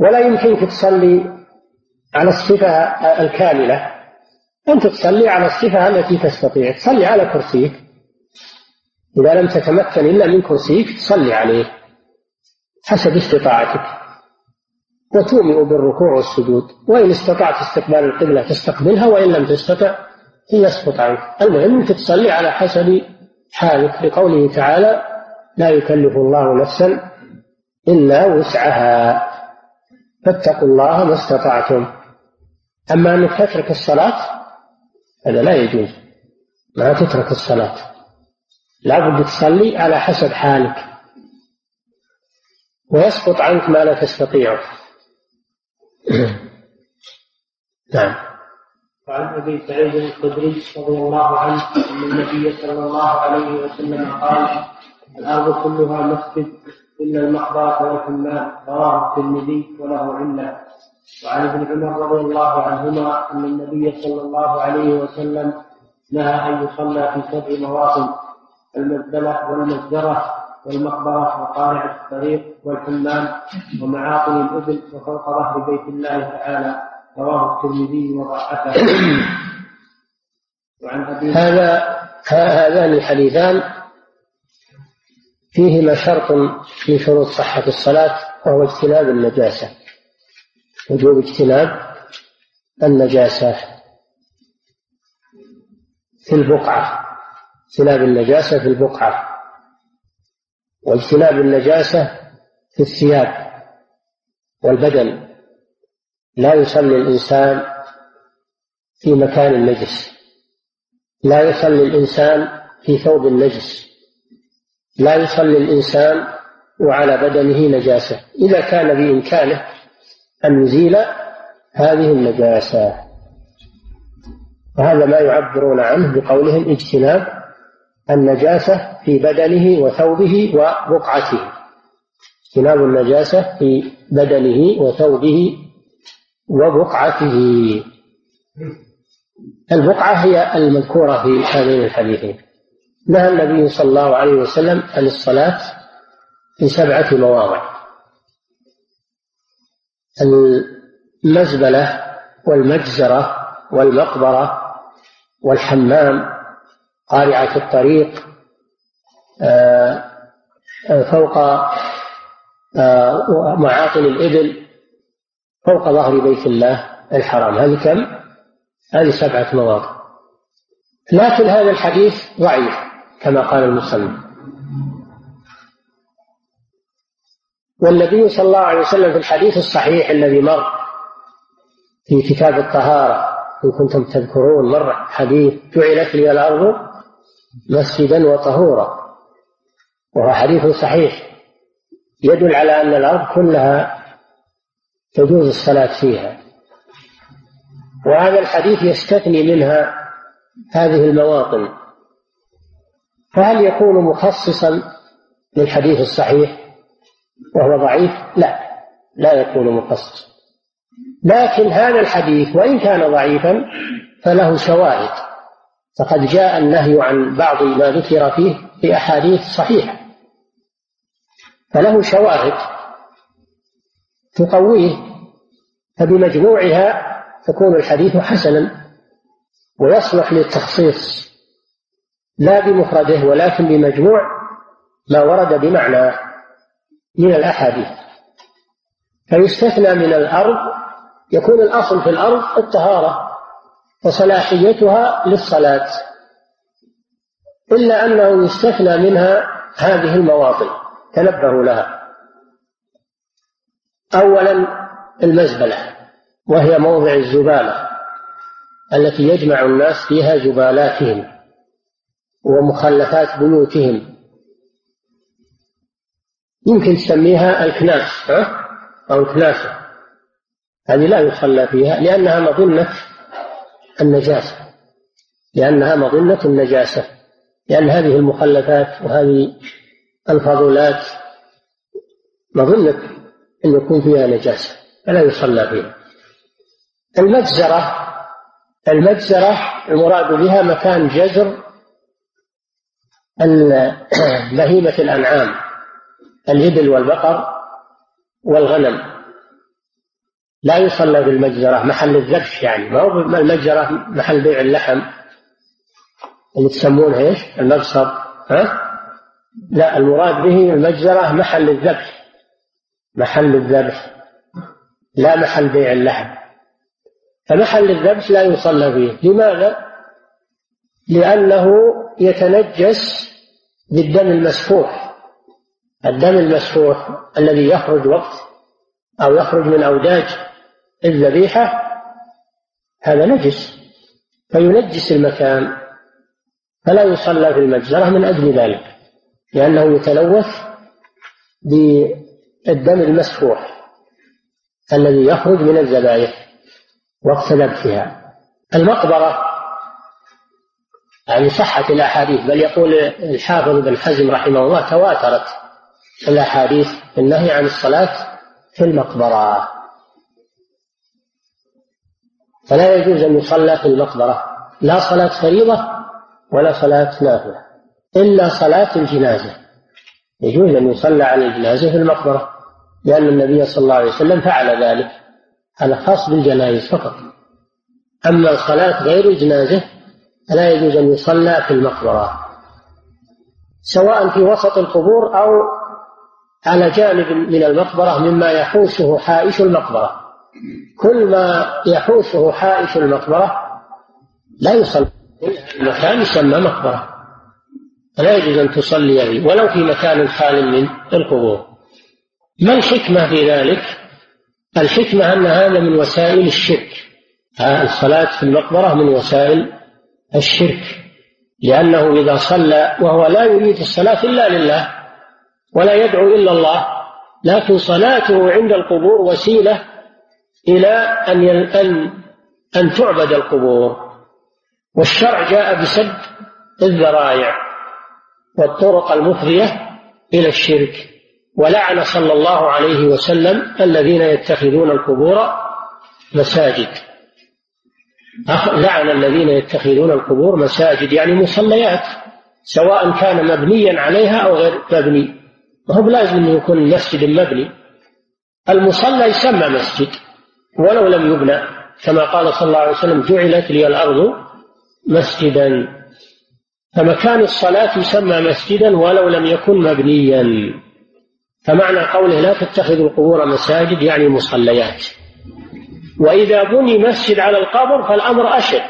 ولا يمكنك تصلي على الصفة الكاملة. أنت تصلي على الصفة التي تستطيع. تصلي على كرسيك. إذا لم تتمكن إلا من كرسيك تصلي عليه. حسب استطاعتك. وتومئ بالركوع والسجود. وإن استطعت استقبال القبلة تستقبلها وإن لم تستطع يسقط عنك. المهم أنك تصلي على حسب حالك. لقوله تعالى لا يكلف الله نفسا إلا وسعها. فاتقوا الله ما استطعتم. أما أنك تترك الصلاة هذا لا يجوز. ما تترك الصلاة. لابد تصلي على حسب حالك. ويسقط عنك ما لا تستطيعه. نعم. وعن أبي سعيد الخدري رضي الله عنه أن النبي صلى الله عليه وسلم قال الأرض كلها مسجد إلا المقبرة والحمام رواه الترمذي وله علة. وعن ابن عمر رضي الله عنهما أن النبي صلى الله عليه وسلم نهى أن يصلى في سبع مواطن المزبلة والمزدرة والمقبرة وقارع الطريق والحمام ومعاقل الإبل وفوق ظهر بيت الله تعالى رواه الترمذي وضعفه. وعن أبي هذا هذان الحديثان فيهما شرط من شروط صحة الصلاة وهو اجتناب النجاسة. وجوب اجتناب النجاسة في البقعة اجتناب النجاسة في البقعة واجتناب النجاسة في الثياب والبدن. لا يصلي الإنسان في مكان نجس لا يصلي الإنسان في ثوب النجس. لا يصلي الإنسان وعلى بدنه نجاسة. إذا كان بإمكانه أن يزيل هذه النجاسة. وهذا ما يعبرون عنه بقولهم اجتناب النجاسة في بدنه وثوبه وبقعته. اجتناب النجاسة في بدنه وثوبه وبقعته. البقعة هي المذكورة في هذين الحديثين. نهى النبي صلى الله عليه وسلم عن الصلاة في سبعة مواضع. المزبلة والمجزرة والمقبرة والحمام قارعة الطريق آه، آه، فوق آه، معاقل الإبل فوق ظهر بيت الله الحرام. هذه كم؟ هذه سبعة مواضع. لكن هذا الحديث ضعيف كما قال المصنف. والنبي صلى الله عليه وسلم في الحديث الصحيح الذي مر في كتاب الطهارة إن كنتم تذكرون مر حديث جعلت لي الأرض مسجدا وطهورا. وهو حديث صحيح. يدل على أن الأرض كلها تجوز الصلاة فيها. وهذا الحديث يستثني منها هذه المواطن. فهل يكون مخصصا للحديث الصحيح؟ وهو ضعيف؟ لا. لا يكون مخصصا لكن هذا الحديث وإن كان ضعيفا فله شواهد. فقد جاء النهي عن بعض ما ذكر فيه في أحاديث صحيحة. فله شواهد تقويه فبمجموعها تكون الحديث حسنا ويصلح للتخصيص. لا بمفرده ولكن بمجموع ما ورد بمعناه من الأحاديث. فيستثنى من الأرض يكون الأصل في الأرض الطهارة وصلاحيتها للصلاة إلا أنه يستثنى منها هذه المواطن تنبهوا لها. أولا المزبلة وهي موضع الزبالة التي يجمع الناس فيها زبالاتهم ومخلفات بيوتهم. يمكن تسميها الكناس ها؟ أو الكناسة هذه لا يصلى فيها لأنها مظنة النجاسة. لأنها مظنة النجاسة. لأن هذه المخلفات وهذه الفضلات مظنة أن يكون فيها نجاسة فلا يصلى فيها. المجزرة المجزرة المراد بها مكان جزر بهيمة الأنعام. الإبل والبقر والغنم لا يصلى بالمجزرة محل الذبح يعني ما هو المجزرة محل بيع اللحم اللي تسمونها إيش؟ المقصب ها؟ لا المراد به المجزرة محل الذبح محل الذبح لا محل بيع اللحم فمحل الذبح لا يصلى فيه لماذا؟ لأنه يتنجس بالدم المسفوح الدم المسفوح الذي يخرج وقت أو يخرج من أوداج الذبيحة هذا نجس فينجس المكان فلا يصلى في المجزرة من أجل ذلك لأنه يتلوث بالدم المسفوح الذي يخرج من الذبائح وقت ذبحها. المقبرة يعني صحت الأحاديث بل يقول الحافظ بن حزم رحمه الله تواترت الأحاديث النهي عن الصلاة في المقبرة. فلا يجوز أن يصلى في المقبرة. لا صلاة فريضة ولا صلاة نافلة إلا صلاة الجنازة. يجوز أن يصلى على الجنازة في المقبرة لأن النبي صلى الله عليه وسلم فعل ذلك هذا خاص بالجنائز فقط. أما الصلاة غير الجنازة فلا يجوز أن يصلى في المقبرة سواء في وسط القبور أو على جانب من المقبرة مما يحوشه حائش المقبرة. كل ما يحوشه حائش المقبرة لا يصلى المكان يسمى مقبرة. فلا يجوز أن تصلي فيه ولو في مكان خال من القبور. ما الحكمة في ذلك؟ الحكمة أن هذا من وسائل الشرك. الصلاة في المقبرة من وسائل الشرك. لأنه إذا صلى وهو لا يريد الصلاة إلا لله ولا يدعو إلا الله لكن صلاته عند القبور وسيلة إلى أن أن أن تعبد القبور. والشرع جاء بسد الذرائع والطرق المفضية إلى الشرك. ولعن صلى الله عليه وسلم الذين يتخذون القبور مساجد. لعن الذين يتخذون القبور مساجد يعني مصليات سواء كان مبنيا عليها أو غير مبني. ما هو لازم أن يكون مسجد مبني. المصلى يسمى مسجد ولو لم يبنى كما قال صلى الله عليه وسلم جعلت لي الأرض مسجدا. فمكان الصلاة يسمى مسجدا ولو لم يكن مبنيا. فمعنى قوله لا تتخذوا القبور مساجد يعني مصليات. وإذا بني مسجد على القبر فالأمر أشد.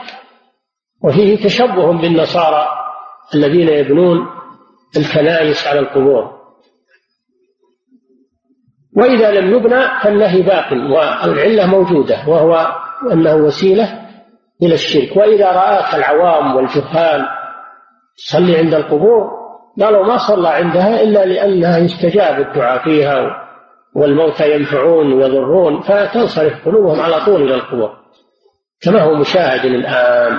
وفيه تشبه بالنصارى الذين يبنون الكنائس على القبور. وإذا لم يبنى فالنهي باق والعلة موجودة وهو أنه وسيلة إلى الشرك. وإذا رآك العوام والجهال صلي عند القبور قالوا ما صلى عندها إلا لأنها يستجاب الدعاء فيها والموتى ينفعون ويضرون فتنصرف قلوبهم على طول إلى القبور. كما هو مشاهد الآن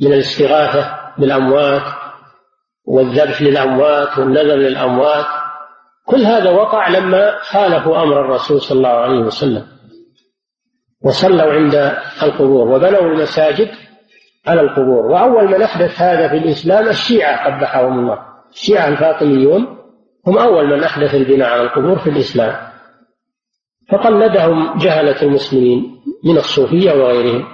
من الاستغاثة بالأموات والذبح للأموات والنذر للأموات كل هذا وقع لما خالفوا أمر الرسول صلى الله عليه وسلم. وصلوا عند القبور وبنوا المساجد على القبور. وأول من أحدث هذا في الإسلام الشيعة قبحهم الله. الشيعة الفاطميون هم أول من أحدث البناء على القبور في الإسلام. فقلدهم جهلة المسلمين من الصوفية وغيرهم.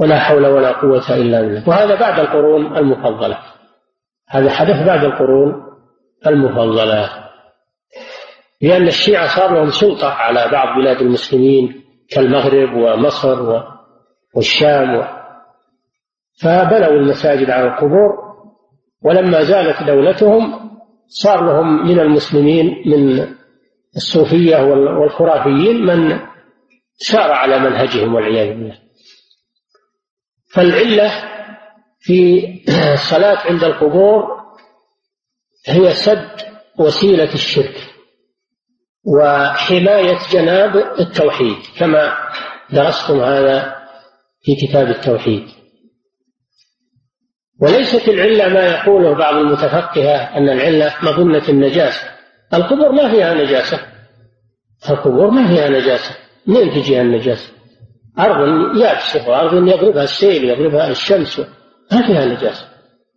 ولا حول ولا قوة إلا بالله. وهذا بعد القرون المفضلة. هذا حدث بعد القرون المفضلة لأن الشيعة صار لهم سلطة على بعض بلاد المسلمين كالمغرب ومصر. والشام فبنوا المساجد على القبور ولما زالت دولتهم صار لهم من المسلمين من الصوفية والخرافيين من سار على منهجهم والعياذ بالله فالعلة في الصلاة عند القبور هي سد وسيلة الشرك وحماية جناب التوحيد كما درستم هذا في كتاب التوحيد. وليست العلة ما يقوله بعض المتفقهة أن العلة مظنة النجاسة. القبور ما فيها نجاسة. القبور ما فيها نجاسة. منين تجيها النجاسة؟ أرض يابسة وأرض يضربها السيل يضربها الشمس. ما فيها نجاسة.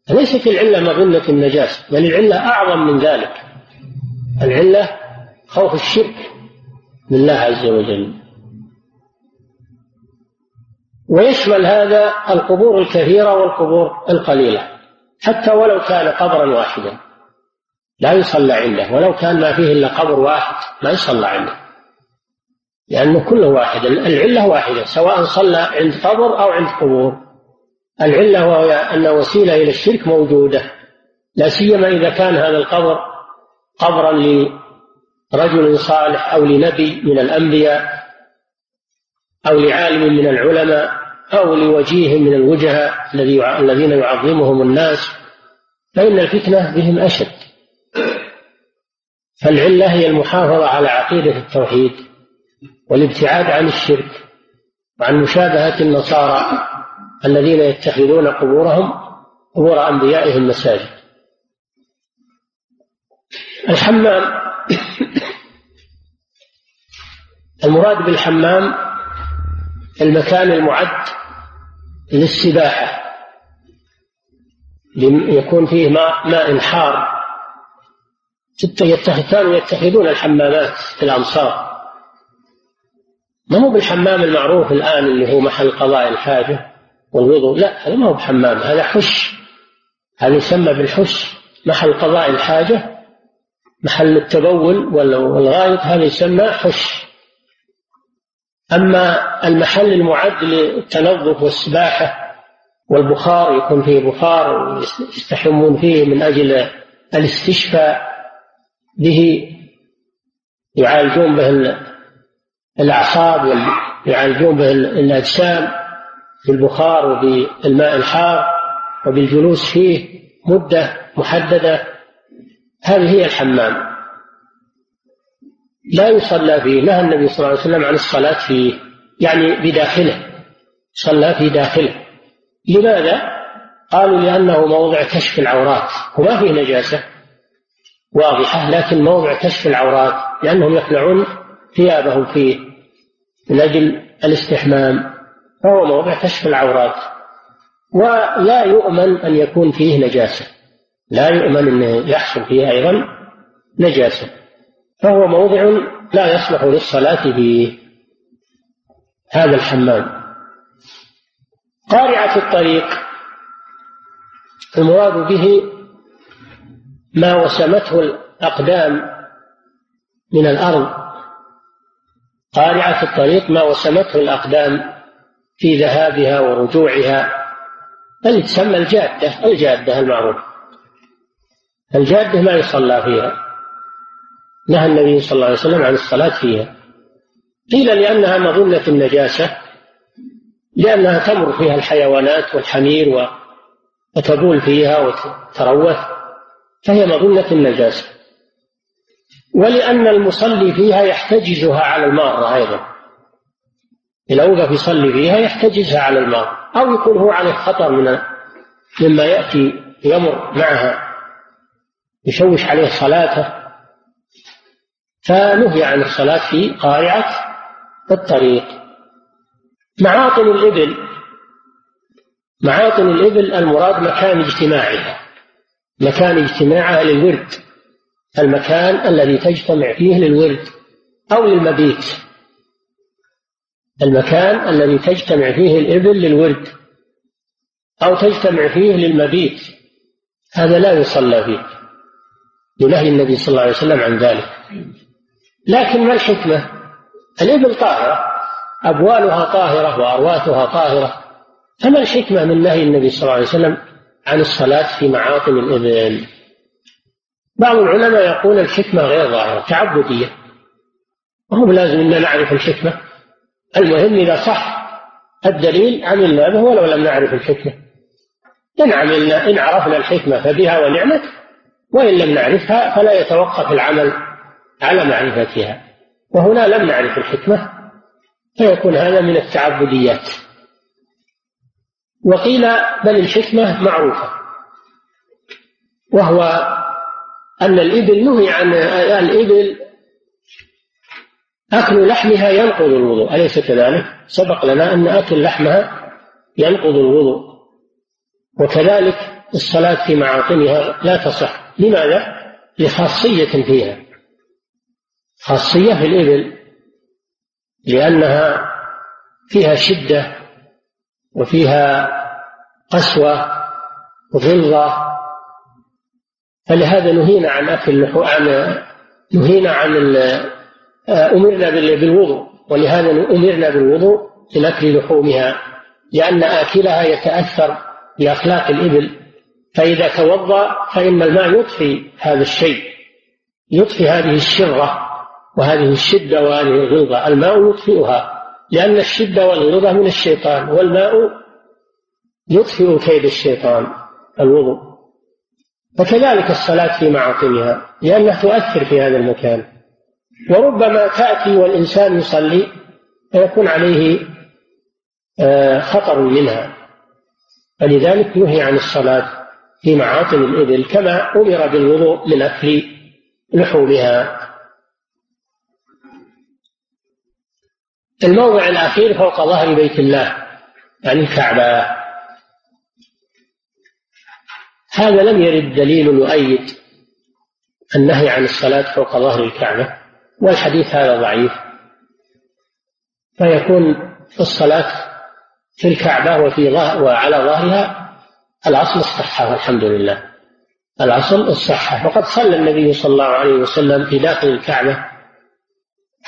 ليست العلة مظنة النجاسة بل العلة أعظم من ذلك. العلة خوف الشرك لله عز وجل. ويشمل هذا القبور الكثيرة والقبور القليلة حتى ولو كان قبرا واحدا. لا يصلى عنده ولو كان ما فيه إلا قبر واحد ما يصلى عنده. لأنه كله واحد العلة واحدة سواء صلى عند قبر أو عند قبور. العلة وهي أن وسيلة إلى الشرك موجودة لا سيما إذا كان هذا القبر قبرا لرجل صالح أو لنبي من الأنبياء أو لعالم من العلماء أو لوجيه من الوجهاء الذين يعظمهم الناس فإن الفتنة بهم أشد. فالعلة هي المحافظة على عقيدة التوحيد والابتعاد عن الشرك وعن مشابهة النصارى الذين يتخذون قبورهم قبور أنبيائهم مساجد. الحمام المراد بالحمام المكان المعد للسباحة. يكون فيه ماء ماء حار. كانوا يتخذون الحمامات في الأمصار. ما هو بالحمام المعروف الآن اللي هو محل قضاء الحاجة؟ والوضوء. لا هذا ما هو بحمام هذا حش. هذا يسمى بالحش. محل قضاء الحاجة محل التبول والغائط هذا يسمى حش. أما المحل المعد للتنظف والسباحة والبخار يكون فيه بخار يستحمون فيه من أجل الاستشفاء به يعالجون به الأعصاب ويعالجون به الأجسام. بالبخار وبالماء الحار وبالجلوس فيه مدة محددة هذه هي الحمام. لا يصلى فيه نهى النبي صلى الله عليه وسلم عن الصلاة فيه يعني بداخله صلى في داخله. لماذا؟ قالوا لأنه موضع كشف العورات وما فيه نجاسة واضحة لكن موضع كشف العورات لأنهم يخلعون ثيابهم فيه من أجل الاستحمام. فهو موضع كشف العورات. ولا يؤمن أن يكون فيه نجاسة. لا يؤمن أن يحصل فيه أيضا نجاسة. فهو موضع لا يصلح للصلاة فيه. هذا الحمام. قارعة الطريق. المراد به ما وسمته الأقدام من الأرض. قارعة الطريق ما وسمته الأقدام. في ذهابها ورجوعها. بل تسمى الجادة الجادة المعروفة الجادة ما يصلى فيها. نهى النبي صلى الله عليه وسلم عن الصلاة فيها. قيل لأنها مظنة النجاسة لأنها تمر فيها الحيوانات والحمير وتبول فيها وتروث فهي مظنة النجاسة. ولأن المصلي فيها يحتجزها على المارة أيضا. إذا وقف يصلي فيها يحتجزها على المار أو يكون هو عليه خطر من مما يأتي يمر معها. يشوش عليه صلاته. فنهي عن الصلاة في قارعة الطريق. معاطن الإبل. معاطن الإبل المراد مكان اجتماعها. مكان اجتماعها للورد. المكان الذي تجتمع فيه للورد. أو للمبيت. المكان الذي تجتمع فيه الإبل للورد أو تجتمع فيه للمبيت. هذا لا يصلى فيه. لنهي النبي صلى الله عليه وسلم عن ذلك. لكن ما الحكمة؟ الإبل طاهرة أبوالها طاهرة وأرواتها طاهرة. فما الحكمة من نهي النبي صلى الله عليه وسلم عن الصلاة في معاطن الإبل؟ بعض العلماء يقول الحكمة غير ظاهرة تعبدية. وهو لازم أن نعرف الحكمة. المهم إذا صح الدليل عملنا به ولو لم نعرف الحكمة. إن عملنا إن عرفنا الحكمة فبها ونعمت وإن لم نعرفها فلا يتوقف العمل على معرفتها. وهنا لم نعرف الحكمة فيكون هذا من التعبديات. وقيل بل الحكمة معروفة وهو أن الإبل نهي عن الإبل أكل لحمها ينقض الوضوء. أليس كذلك؟ سبق لنا أن أكل لحمها ينقض الوضوء. وكذلك الصلاة في معاطنها لا تصح. لماذا؟ لخاصية فيها. خاصية في الإبل. لأنها فيها شدة وفيها قسوة وغلظة فلهذا نهينا عن أكل عن نهينا عن أمرنا بالوضوء ولهذا أمرنا بالوضوء من أكل لحومها لأن آكلها يتأثر بأخلاق الإبل. فإذا توضأ فإن الماء يطفي هذا الشيء يطفي هذه الشرة وهذه الشدة وهذه الغلظة الماء يطفئها لأن الشدة والغلظة من الشيطان والماء يطفئ كيد الشيطان الوضوء. وكذلك الصلاة في معاطنها لأنها تؤثر في هذا المكان. وربما تأتي والإنسان يصلي فيكون عليه آه، خطر منها. فلذلك نهي عن الصلاة في معاطن الإبل كما أمر بالوضوء من أكل لحومها. الموضع الأخير فوق ظهر بيت الله يعني الكعبة. هذا لم يرد دليل يؤيد النهي عن الصلاة فوق ظهر الكعبة. والحديث هذا ضعيف. فيكون الصلاة في الكعبة وفي ظهر وعلى ظهرها الأصل الصحة والحمد لله. الأصل الصحة. وقد صلى النبي صلى الله عليه وسلم في داخل الكعبة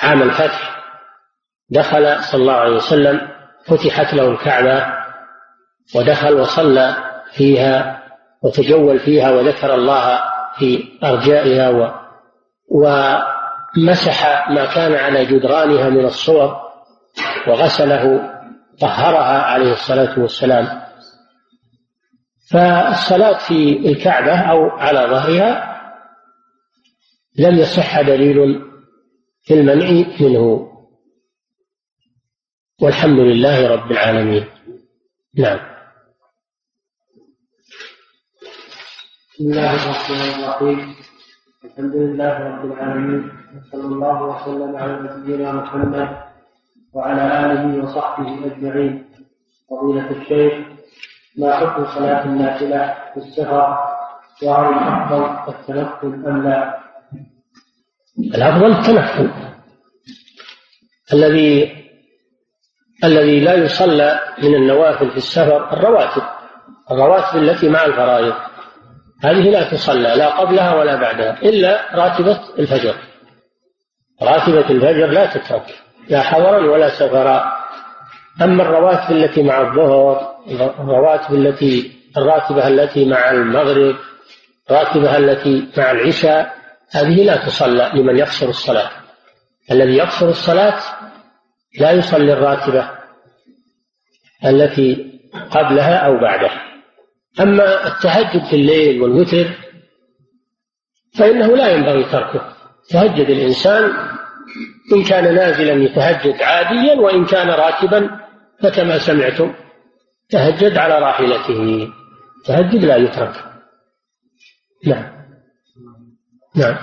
عام الفتح. دخل صلى الله عليه وسلم فتحت له الكعبة ودخل وصلى فيها وتجول فيها وذكر الله في أرجائها و ومسح ما كان على جدرانها من الصور وغسله طهرها عليه الصلاة والسلام. فالصلاة في الكعبة أو على ظهرها لم يصح دليل في المنع منه. والحمد لله رب العالمين. نعم. بسم الله الرحمن الرحيم. الحمد لله رب العالمين وصلى الله وسلم على نبينا محمد وعلى آله وصحبه أجمعين. فضيلة الشيخ ما حكم صلاة النافلة في السفر؟ وهل الأفضل التنفل أم لا؟ الأفضل التنفل. الذي الذي لا يصلى من النوافل في السفر الرواتب. الرواتب التي مع الفرائض. هذه لا تصلى لا قبلها ولا بعدها إلا راتبة الفجر. راتبة الفجر لا تترك لا حضرا ولا سفرا. أما الرواتب التي مع الظهر الرواتب التي الراتبة التي مع المغرب الراتبة التي مع العشاء هذه لا تصلى لمن يقصر الصلاة. الذي يقصر الصلاة لا يصلي الراتبة التي قبلها أو بعدها. أما التهجد في الليل والوتر فإنه لا ينبغي تركه. تهجد الإنسان إن كان نازلا يتهجد عاديا وإن كان راكبا فكما سمعتم تهجد على راحلته. تهجد لا يترك. نعم. نعم.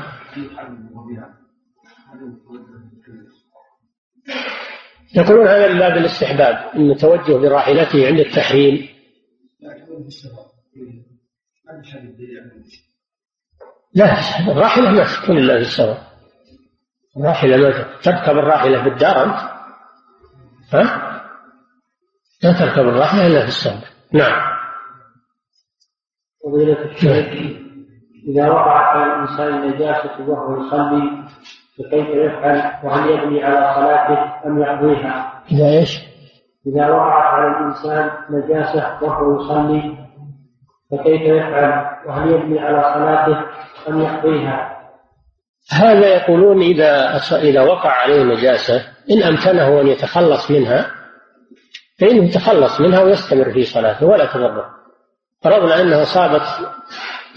يقولون هذا من باب الاستحباب إن التوجه براحلته عند التحريم. لا الراحلة ما تكون إلا في السفر الراحلة ما تركب الراحلة في الدار أنت ها؟ لا تركب الراحلة إلا في السفر نعم فضيلة الشيخ إذا وقعت على الإنسان نجاسة وهو يصلي فكيف يفعل وهل يبني على صلاته أم يقضيها؟ إذا إيش؟ إذا وقعت على الإنسان نجاسة وهو يصلي فكيف يفعل؟ وهل يبني على صلاته أم يقضيها؟ هذا يقولون إذا إذا وقع عليه نجاسة إن أمكنه أن يتخلص منها فإنه يتخلص منها ويستمر في صلاته ولا تضره. فرضنا أنها أصابت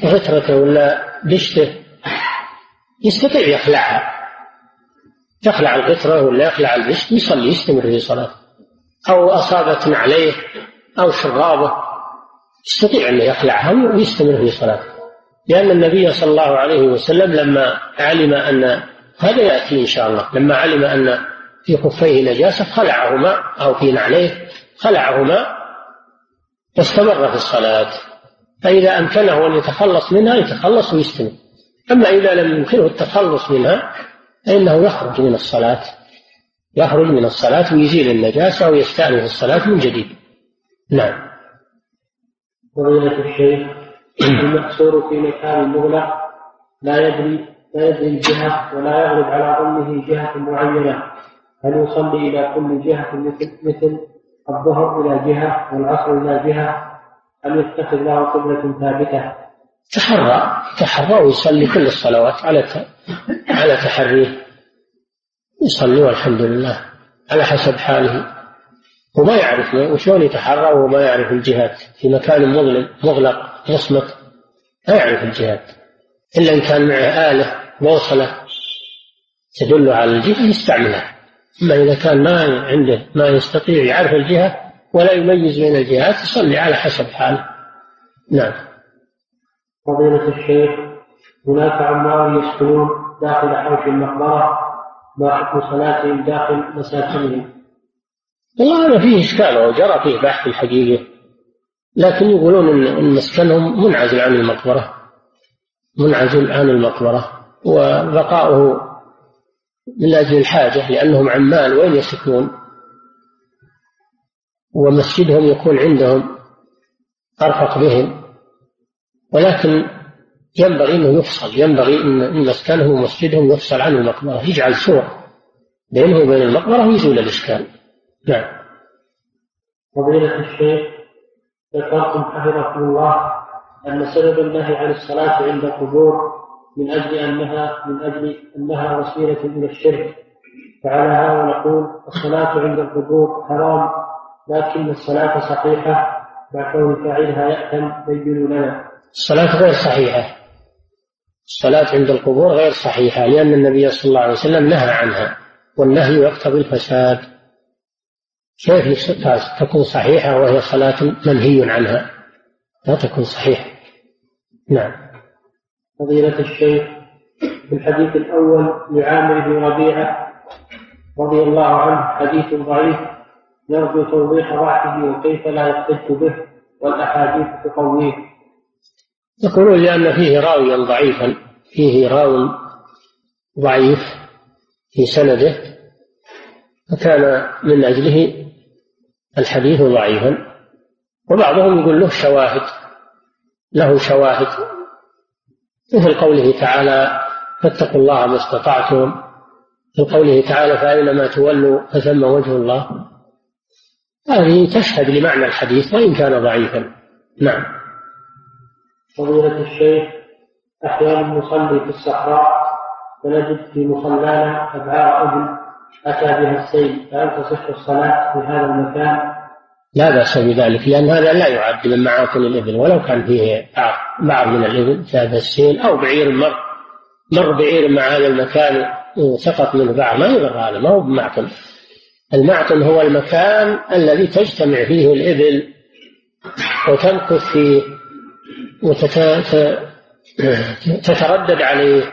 غترته ولا دشته يستطيع يخلعها. يخلع الغترة ولا يخلع البشت يصلي يستمر في صلاته. أو أصابت نعليه أو شرابه. يستطيع أن يخلعها ويستمر في صلاته. لأن النبي صلى الله عليه وسلم لما علم أن هذا يأتي إن شاء الله لما علم أن في خفيه نجاسة خلعهما أو في نعليه خلعهما واستمر في الصلاة. فإذا أمكنه أن يتخلص منها يتخلص ويستمر. أما إذا لم يمكنه التخلص منها فإنه يخرج من الصلاة يخرج من الصلاة ويزيل النجاسة ويستأنف الصلاة من جديد. نعم. فضيلة الشيخ المحصور في مكان مغلق لا يدري لا يدري الجهة ولا يغلب على ظنه جهة معينة. هل يصلي إلى كل جهة مثل مثل الظهر إلى جهة والعصر إلى جهة؟ أم يتخذ له قبلة ثابتة؟ تحرى تحرى ويصلي كل الصلوات على على تحريه. يصلي والحمد لله على حسب حاله. وما يعرف وشلون يتحرى وهو ما يعرف الجهات في مكان مظلم مغلق يصمت ما يعرف الجهات إلا إن كان معه آلة بوصلة تدل على الجهة يستعملها. أما إذا كان ما عنده ما يستطيع يعرف الجهة ولا يميز بين الجهات يصلي على حسب حاله نعم. فضيلة الشيخ هناك عمال يسكنون داخل حوش المقبرة ما حكم صلاتهم داخل مساكنهم؟ والله هذا فيه إشكال وجرى فيه بحث الحقيقة. لكن يقولون إن مسكنهم منعزل عن المقبرة. منعزل عن المقبرة. وبقاؤه من أجل الحاجة لأنهم عمال وين يسكنون؟ ومسجدهم يكون عندهم أرفق بهم. ولكن ينبغي أنه يفصل. ينبغي أن مسكنه ومسجدهم يفصل عن المقبرة. يجعل سور بينه وبين المقبرة ويزول الإشكال. نعم فضيلة الشيخ ذكرتم حفظكم الله أن سبب النهي عن الصلاة عند القبور من أجل أنها من أجل أنها وسيلة إلى الشرك. فعلى هذا نقول الصلاة عند القبور حرام لكن الصلاة صحيحة. مع كون فاعلها يأثم بينوا لنا. الصلاة غير صحيحة. الصلاة عند القبور غير صحيحة لأن النبي صلى الله عليه وسلم نهى عنها والنهي يقتضي الفساد. كيف تكون صحيحة وهي صلاة منهي عنها. لا تكون صحيحة. نعم. فضيلة الشيخ في الحديث الأول لعامر بن ربيعة رضي الله عنه حديث ضعيف نرجو توضيح ضعفه وكيف لا يحتج به والأحاديث تقويه. يقولون لأن فيه راويا ضعيفا. فيه راو ضعيف في سنده فكان من أجله الحديث ضعيفا وبعضهم يقول له شواهد له شواهد. مثل قوله تعالى فاتقوا الله ما استطعتم. في قوله تعالى فأينما تولوا فثم وجه الله. هذه تشهد لمعنى الحديث وإن كان ضعيفا. نعم. فضيلة الشيخ أحيانا نصلي في الصحراء ونجد في مصلانا أبعار إبل أتى بها السيل فهل تصح الصلاة في هذا المكان؟ لا بأس بذلك لأن هذا لا يعد من معاطن الإبل ولو كان فيه بعض من الإبل جاب السيل أو بعير مر مر بعير مع هذا المكان سقط منه بعض ما يضر هذا ما هو بمعطن المعطن هو المكان الذي تجتمع فيه الإبل وتمكث فيه وتتردد عليه.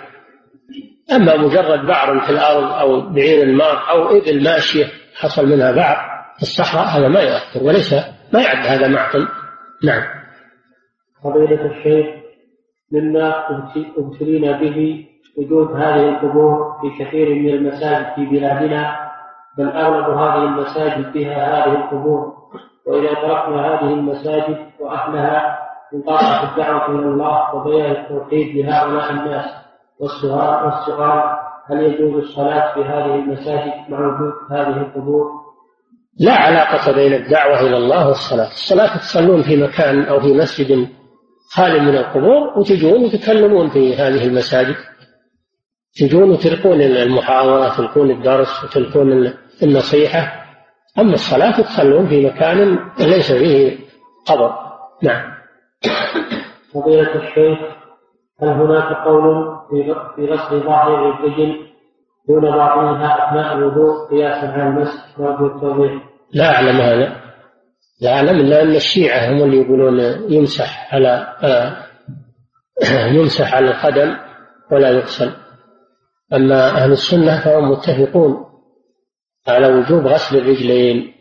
أما مجرد بعر في الأرض أو بعير مار أو إبل ماشية حصل منها بعر في الصحراء هذا ما يؤثر وليس ما يعد هذا معقل. نعم. فضيلة الشيخ مما ابتلينا به وجود هذه القبور في كثير من المساجد في بلادنا بل أغلب هذه المساجد فيها هذه القبور. وإذا تركنا هذه المساجد وأهلها انقطعت الدعوة إلى الله وبيان التوحيد لهؤلاء الناس. والسؤال والسؤال هل يجوز الصلاة في هذه المساجد مع وجود هذه القبور؟ لا علاقة بين الدعوة إلى الله والصلاة. الصلاة تصلون في مكان أو في مسجد خال من القبور وتجون وتتكلمون في هذه المساجد. تجون وتلقون المحاضرة تلقون الدرس وتلقون النصيحة. أما الصلاة تصلون في مكان ليس فيه قبر. نعم. فضيلة الشيخ هل هناك قول في غسل ظاهر الرجل دون باطنها أثناء الوضوء قياسا على المسح نرجو التوضيح؟ لا أعلم هذا. لا أعلم إلا أن الشيعة هم اللي يقولون يمسح على آه، يمسح على القدم ولا يغسل. أما أهل السنة فهم متفقون على وجوب غسل الرجلين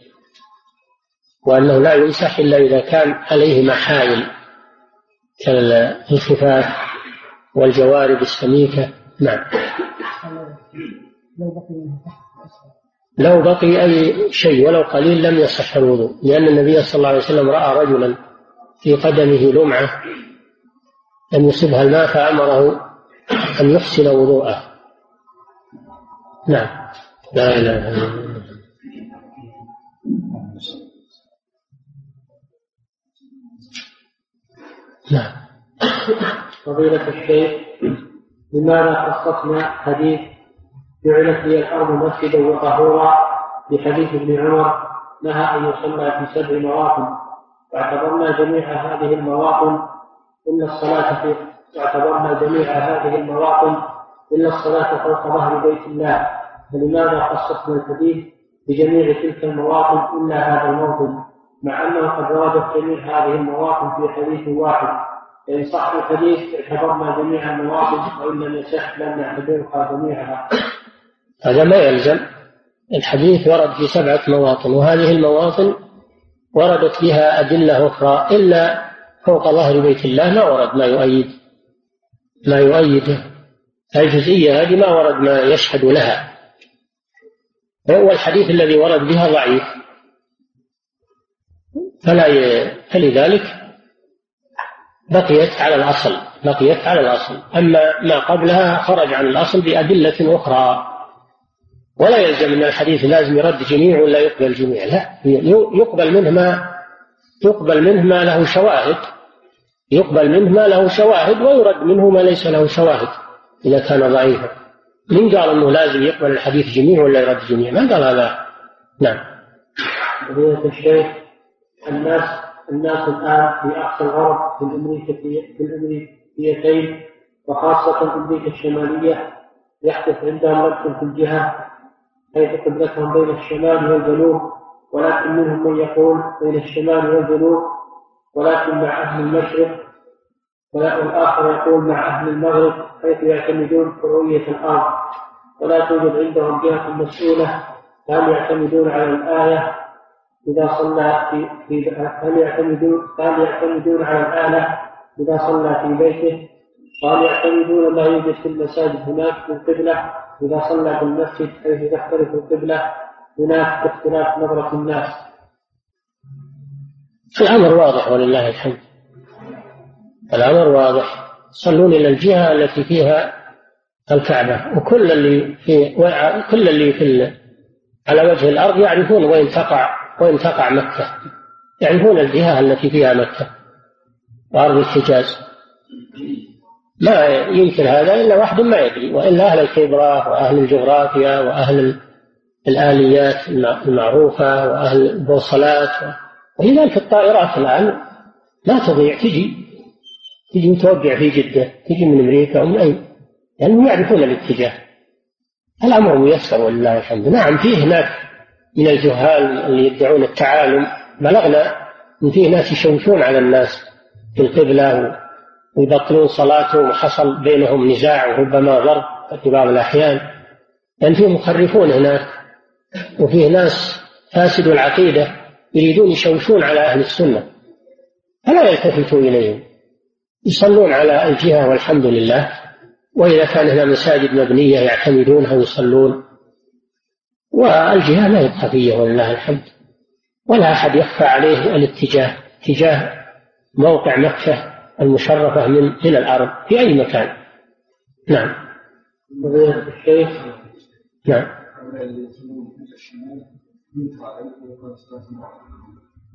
وأنه لا يمسح إلا إذا كان عليه محايل كالخفاف والجوارب السميكة نعم. لو بقي أي شيء ولو قليل لم يصح الوضوء لأن النبي صلى الله عليه وسلم رأى رجلا في قدمه لمعة لم يصبها الماء فأمره أن يحسن وضوءه. نعم. لا إله إلا الله. نعم. فضيلة الشيخ لماذا خصصنا حديث جعلت لي الأرض مسجدا وطهورا بحديث ابن عمر نهى أن يصلى في سبع مواطن؟ واعتبرنا جميع هذه المواطن إلا الصلاة في واعتبرنا جميع هذه المواطن إلا الصلاة فوق ظهر بيت الله. فلماذا خصصنا الحديث بجميع تلك المواطن إلا هذا الموطن؟ مع أنه قد وردت جميع هذه المواطن في حديث واحد. فإن صح الحديث اعتبرنا جميع المواطن وإن لم يصح لم نعتبرها جميعها هذا ما يلزم. الحديث ورد في سبعة مواطن وهذه المواطن وردت فيها أدلة أخرى إلا فوق ظهر بيت الله ما ورد ما يؤيد. ما يؤيده. الجزئية هذه ما ورد ما يشهد لها. هو الحديث الذي ورد بها ضعيف. فلا ي... فلذلك بقيت على الأصل بقيت على الأصل. أما ما قبلها خرج عن الأصل بأدلة أخرى. ولا يلزم أن الحديث لازم يرد جميع ولا يقبل جميع؟ لا يقبل منه ما يقبل منه ما له شواهد. يقبل منه ما له شواهد ويرد منه ما ليس له شواهد إذا كان ضعيفا. من قال أنه لازم يقبل الحديث جميع ولا يرد جميع؟ ما قال هذا؟ نعم. الشيخ الناس الناس الآن في أقصى الغرب الأمريكتين وخاصة أمريكا الشمالية يحدث عندهم رد في الجهة حيث قبلتهم بين الشمال والجنوب ولكن منهم من يقول بين الشمال والجنوب ولكن مع أهل المشرق والآخر يقول مع أهل المغرب حيث يعتمدون كروية الأرض. ولا توجد عندهم جهة مسؤولة هل يعتمدون على الآية إذا صلى في, في هل يعتمدون هل يعتمدون على الآلة إذا صلى في بيته؟ وهل يعتمدون ما يوجد في المساجد هناك في القبلة؟ إذا صلى في المسجد حيث تختلف القبلة هناك اختلاف نظرة الناس. الأمر واضح ولله الحمد. الأمر واضح. يصلون إلى الجهة التي فيها الكعبة. وكل اللي في كل اللي في على وجه الأرض يعرفون وين تقع. وين تقع مكة. يعرفون الجهة التي فيها مكة. وأرض الحجاز. ما يمكن هذا إلا واحد ما يدري. وإلا أهل الخبرة وأهل الجغرافيا وأهل الآليات المعروفة وأهل البوصلات. ولذلك الطائرات الآن لا تضيع. تجي. تجي متوقع في جدة. تجي من أمريكا ومن أي لأنهم يعني يعرفون الاتجاه. الأمر ميسر ولله الحمد. نعم في هناك من الجهال اللي يدعون التعالم. بلغنا أن في ناس يشوشون على الناس في القبلة ويبطلون صلاتهم وحصل بينهم نزاع وربما ضرب في بعض الأحيان. لأن في مخرفون هناك وفيه ناس فاسد العقيدة يريدون يشوشون على أهل السنة. فلا يلتفتوا إليهم. يصلون على الجهة والحمد لله. وإذا كان هنا مساجد مبنية يعتمدونها ويصلون والجهة لا يبقى فيها ولله الحمد. ولا أحد يخفى عليه الاتجاه اتجاه موقع مكة المشرفة من من الأرض في أي مكان. نعم. الشيخ نعم.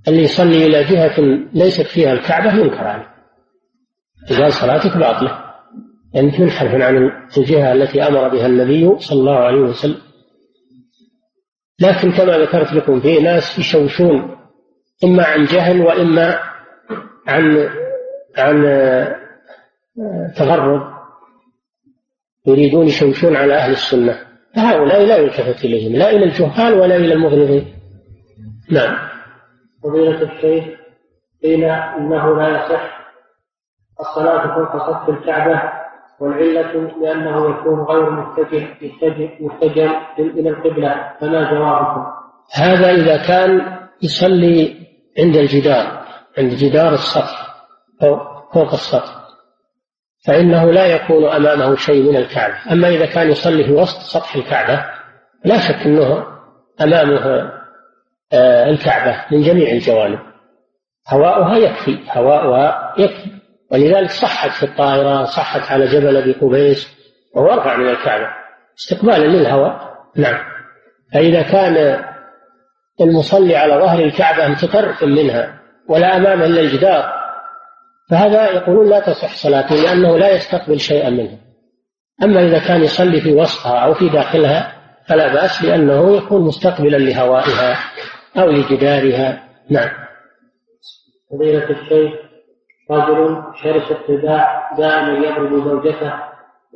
اللي يصلي إلى جهة ليست فيها الكعبة ينكر عليه إذا صلاتك باطلة. يعني تنحرف عن الجهة التي أمر بها النبي صلى الله عليه وسلم. لكن كما ذكرت لكم في ناس يشوشون إما عن جهل وإما عن عن تغرب. يريدون يشوشون على أهل السنة. فهؤلاء لا يلتفت إليهم لا إلى الجهال ولا إلى المغرضين نعم. فضيلة الشيخ قيل إنه لا يصح الصلاة فوق سقف الكعبة والعلة لأنه يكون غير متجه متجه إلى القبلة فما جوابكم؟ هذا إذا كان يصلي عند الجدار عند جدار السطح فوق السطح فإنه لا يكون أمامه شيء من الكعبة. أما إذا كان يصلي في وسط سطح الكعبة لا شك أنه أمامه آه، الكعبة من جميع الجوانب. هواؤها يكفي هواؤها يكفي. ولذلك صحت في الطائرة صحت على جبل أبي قبيس وهو أرفع من الكعبة. استقبالا للهواء. نعم. فإذا كان المصلي على ظهر الكعبة متطرف منها ولا أمام إلا الجدار فهذا يقولون لا تصح صلاته لأنه لا يستقبل شيئا منها أما إذا كان يصلي في وسطها أو في داخلها فلا بأس لأنه يكون مستقبلا لهوائها أو لجدارها. نعم. فضيلة الشيخ رجل شرس الطباع دائما يضرب زوجته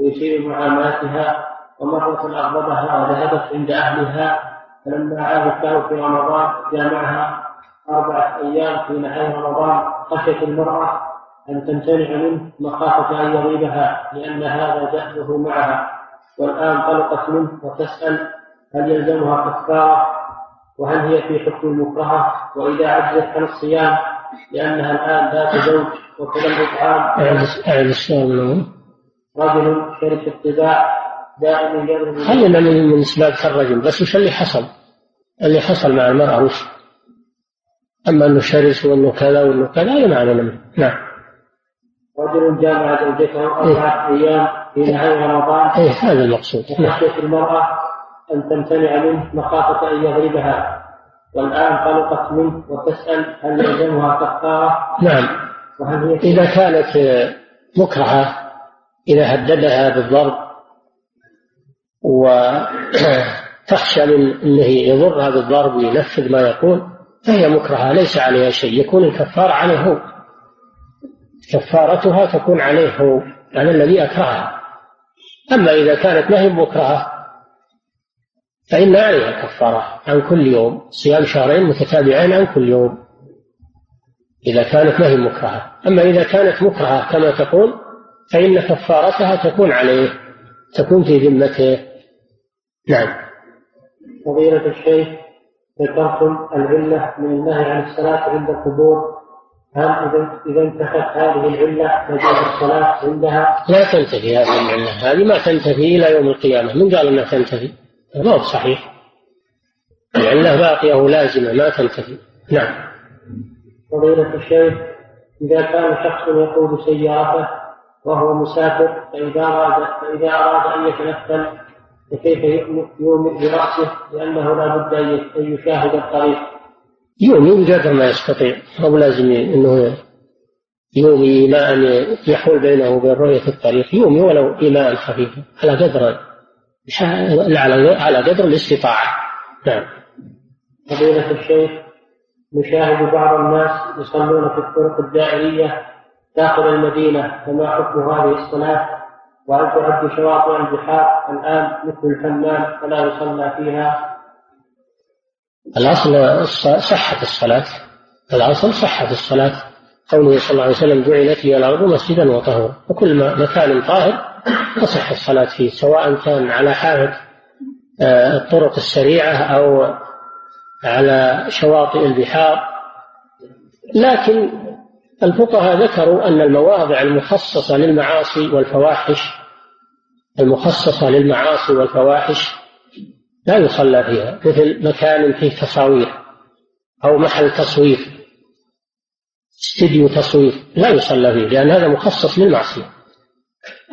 ويسيء معاملتها ومرة أغضبها وذهبت عند أهلها فلما عادت له في رمضان جامعها أربعة أيام في نهاية رمضان خشيت المرأة أن تمتنع منه مخافة أن يغيبها لأن هذا جهله معها. والآن طلقت منه وتسأل هل يلزمها كفارة وهل هي في حكم المكرهة وإذا عجزت عن الصيام لأنها الآن ذات زوج وكذا الإطعام أعد السؤال رجل شرك الطباع دائما يضرب خلينا من من اسباب الرجل بس وش اللي حصل؟ اللي حصل مع المرأة وش؟ أما أنه شرس وأنه كذا وأنه كذا لا معنى منه نعم. رجل جامع زوجته أربعة أيام في نهاية رمضان. إيه هذا المقصود. وخشيت المرأة أن تمتنع منه مخافة أن يغلبها والآن طلقت منه وتسأل هل يلزمها كفارة؟ نعم. وهل هي إذا كانت مكرهة إذا هددها بالضرب وتخشى من أنه يضرها بالضرب وينفذ ما يقول فهي مكرهة ليس عليها شيء. يكون الكفارة عليه هو كفارتها تكون عليه هو على الذي أكرهها. أما إذا كانت ما هي مكرهة فإن عليها كفارة عن كل يوم صيام شهرين متتابعين عن كل يوم إذا كانت ما هي مكرهة. أما إذا كانت مكرهة كما تقول فإن كفارتها تكون عليه تكون في ذمته. نعم. فضيلة الشيخ ذكرتم العلة من النهي عن الصلاة عند القبور. هل إذا إذا انتهت هذه العلة تجوز الصلاة عندها؟ لا تنتهي هذه العلة، هذه ما تنتهي إلى يوم القيامة، من قال أنها تنتهي؟ ما هو صحيح. العلة باقية ولازمة ما تنتهي. نعم. فضيلة الشيخ إذا كان شخص يقود سيارته وهو مسافر فإذا أراد فإذا أراد أن يتنفل فكيف يؤمن برأسه لأنه لا بد أن يشاهد الطريق يومي بقدر ما يستطيع أو لازم أنه يومي إيماء يحول بينه وبين رؤية الطريق يومي ولو إيماء خفيفا على قدر على قدر الاستطاعة. نعم. فضيلة الشيخ نشاهد بعض الناس يصلون في الطرق الدائرية داخل المدينة فما حكم هذه الصلاة؟ وهل تعد شواطئ البحار الآن مثل الحمام فلا يصلى فيها؟ الأصل صحة الصلاة. الأصل صحة الصلاة. قوله صلى الله عليه وسلم جعلت لي الأرض مسجدا وطهورا. وكل مكان طاهر تصح الصلاة فيه سواء كان على حافة آه، الطرق السريعة أو على شواطئ البحار. لكن الفقهاء ذكروا أن المواضع المخصصة للمعاصي والفواحش المخصصة للمعاصي والفواحش لا يصلى فيها مثل مكان فيه تصاوير أو محل تصوير استديو تصوير لا يصلى فيه لأن هذا مخصص للمعصية.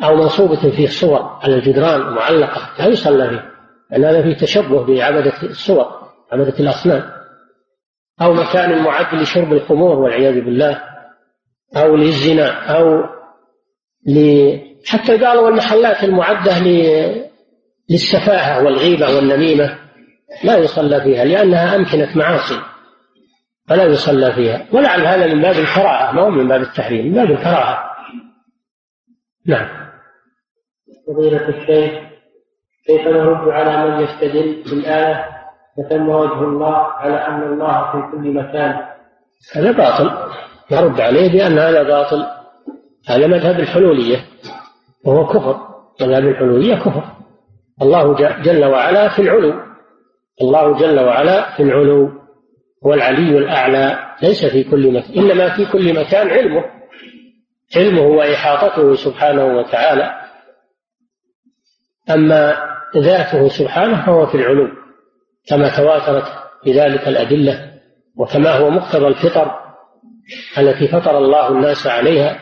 أو منصوبة فيه صور على الجدران معلقة لا يصلى فيه لأن هذا فيه تشبه بعبدة الصور عبدة الأصنام. أو مكان معد لشرب الخمور والعياذ بالله أو للزنا أو ل... حتى قالوا المحلات المعدة للسفاهة والغيبة والنميمة لا يصلى فيها لأنها أمكنة معاصي فلا يصلى فيها. ولعل هذا من باب الكراهة ما هو من باب التحريم من باب الكراهة نعم. فضيلة الشيخ كيف نرد على من يستدل بالآية فتم وجه الله على أن الله في كل مكان؟ هذا باطل. نرد عليه بأن هذا باطل. هذا مذهب الحلولية. وهو كفر. مذهب الحلولية كفر. الله جل وعلا في العلو. الله جل وعلا في العلو. هو العلي الأعلى. ليس في كل مكان إنما في كل مكان علمه. علمه وإحاطته سبحانه وتعالى أما ذاته سبحانه فهو في العلو كما تواترت بذلك الأدلة وكما هو مقتضى الفطر التي فطر الله الناس عليها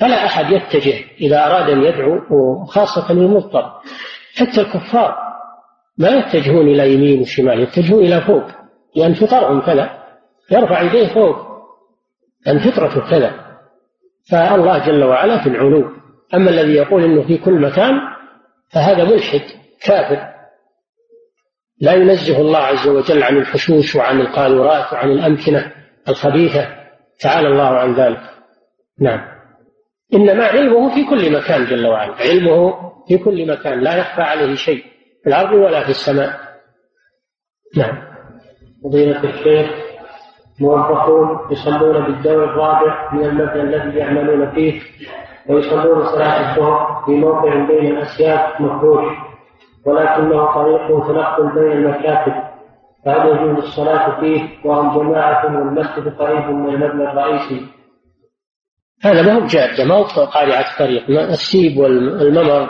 فلا أحد يتجه إذا أراد أن يدعو وخاصة المضطر. حتى الكفار ما يتجهون إلى يمين وشمال يتجهون إلى فوق لأن فطرهم كذا يرفع يديه فوق لأن فطرته كذا. فالله جل وعلا في العلو. أما الذي يقول إنه في كل مكان فهذا ملحد كافر. لا ينزه الله عز وجل عن الحشوش وعن القاذورات وعن الأمكنة الخبيثة. تعالى الله عن ذلك. نعم. إنما علمه في كل مكان جل وعلا. علمه في كل مكان. لا يخفى عليه شيء في الأرض ولا في السماء. نعم. فضيلة الشيخ موظفون يصلون بالدور الرابع من المبنى الذي يعملون فيه ويصلون صلاة الظهر في موقع بين الأسياف مفروش ولكنه طريق تنقل بين المكاتب. فهل يجوز الصلاة فيه؟ وهم جماعة والمسجد قريب من المبنى الرئيسي. هذا ما هو جادة ما هو قارعة طريق. السيب والممر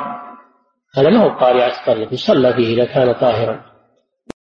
هذا ما هو قارعة طريق. يصلى فيه إذا كان طاهرا.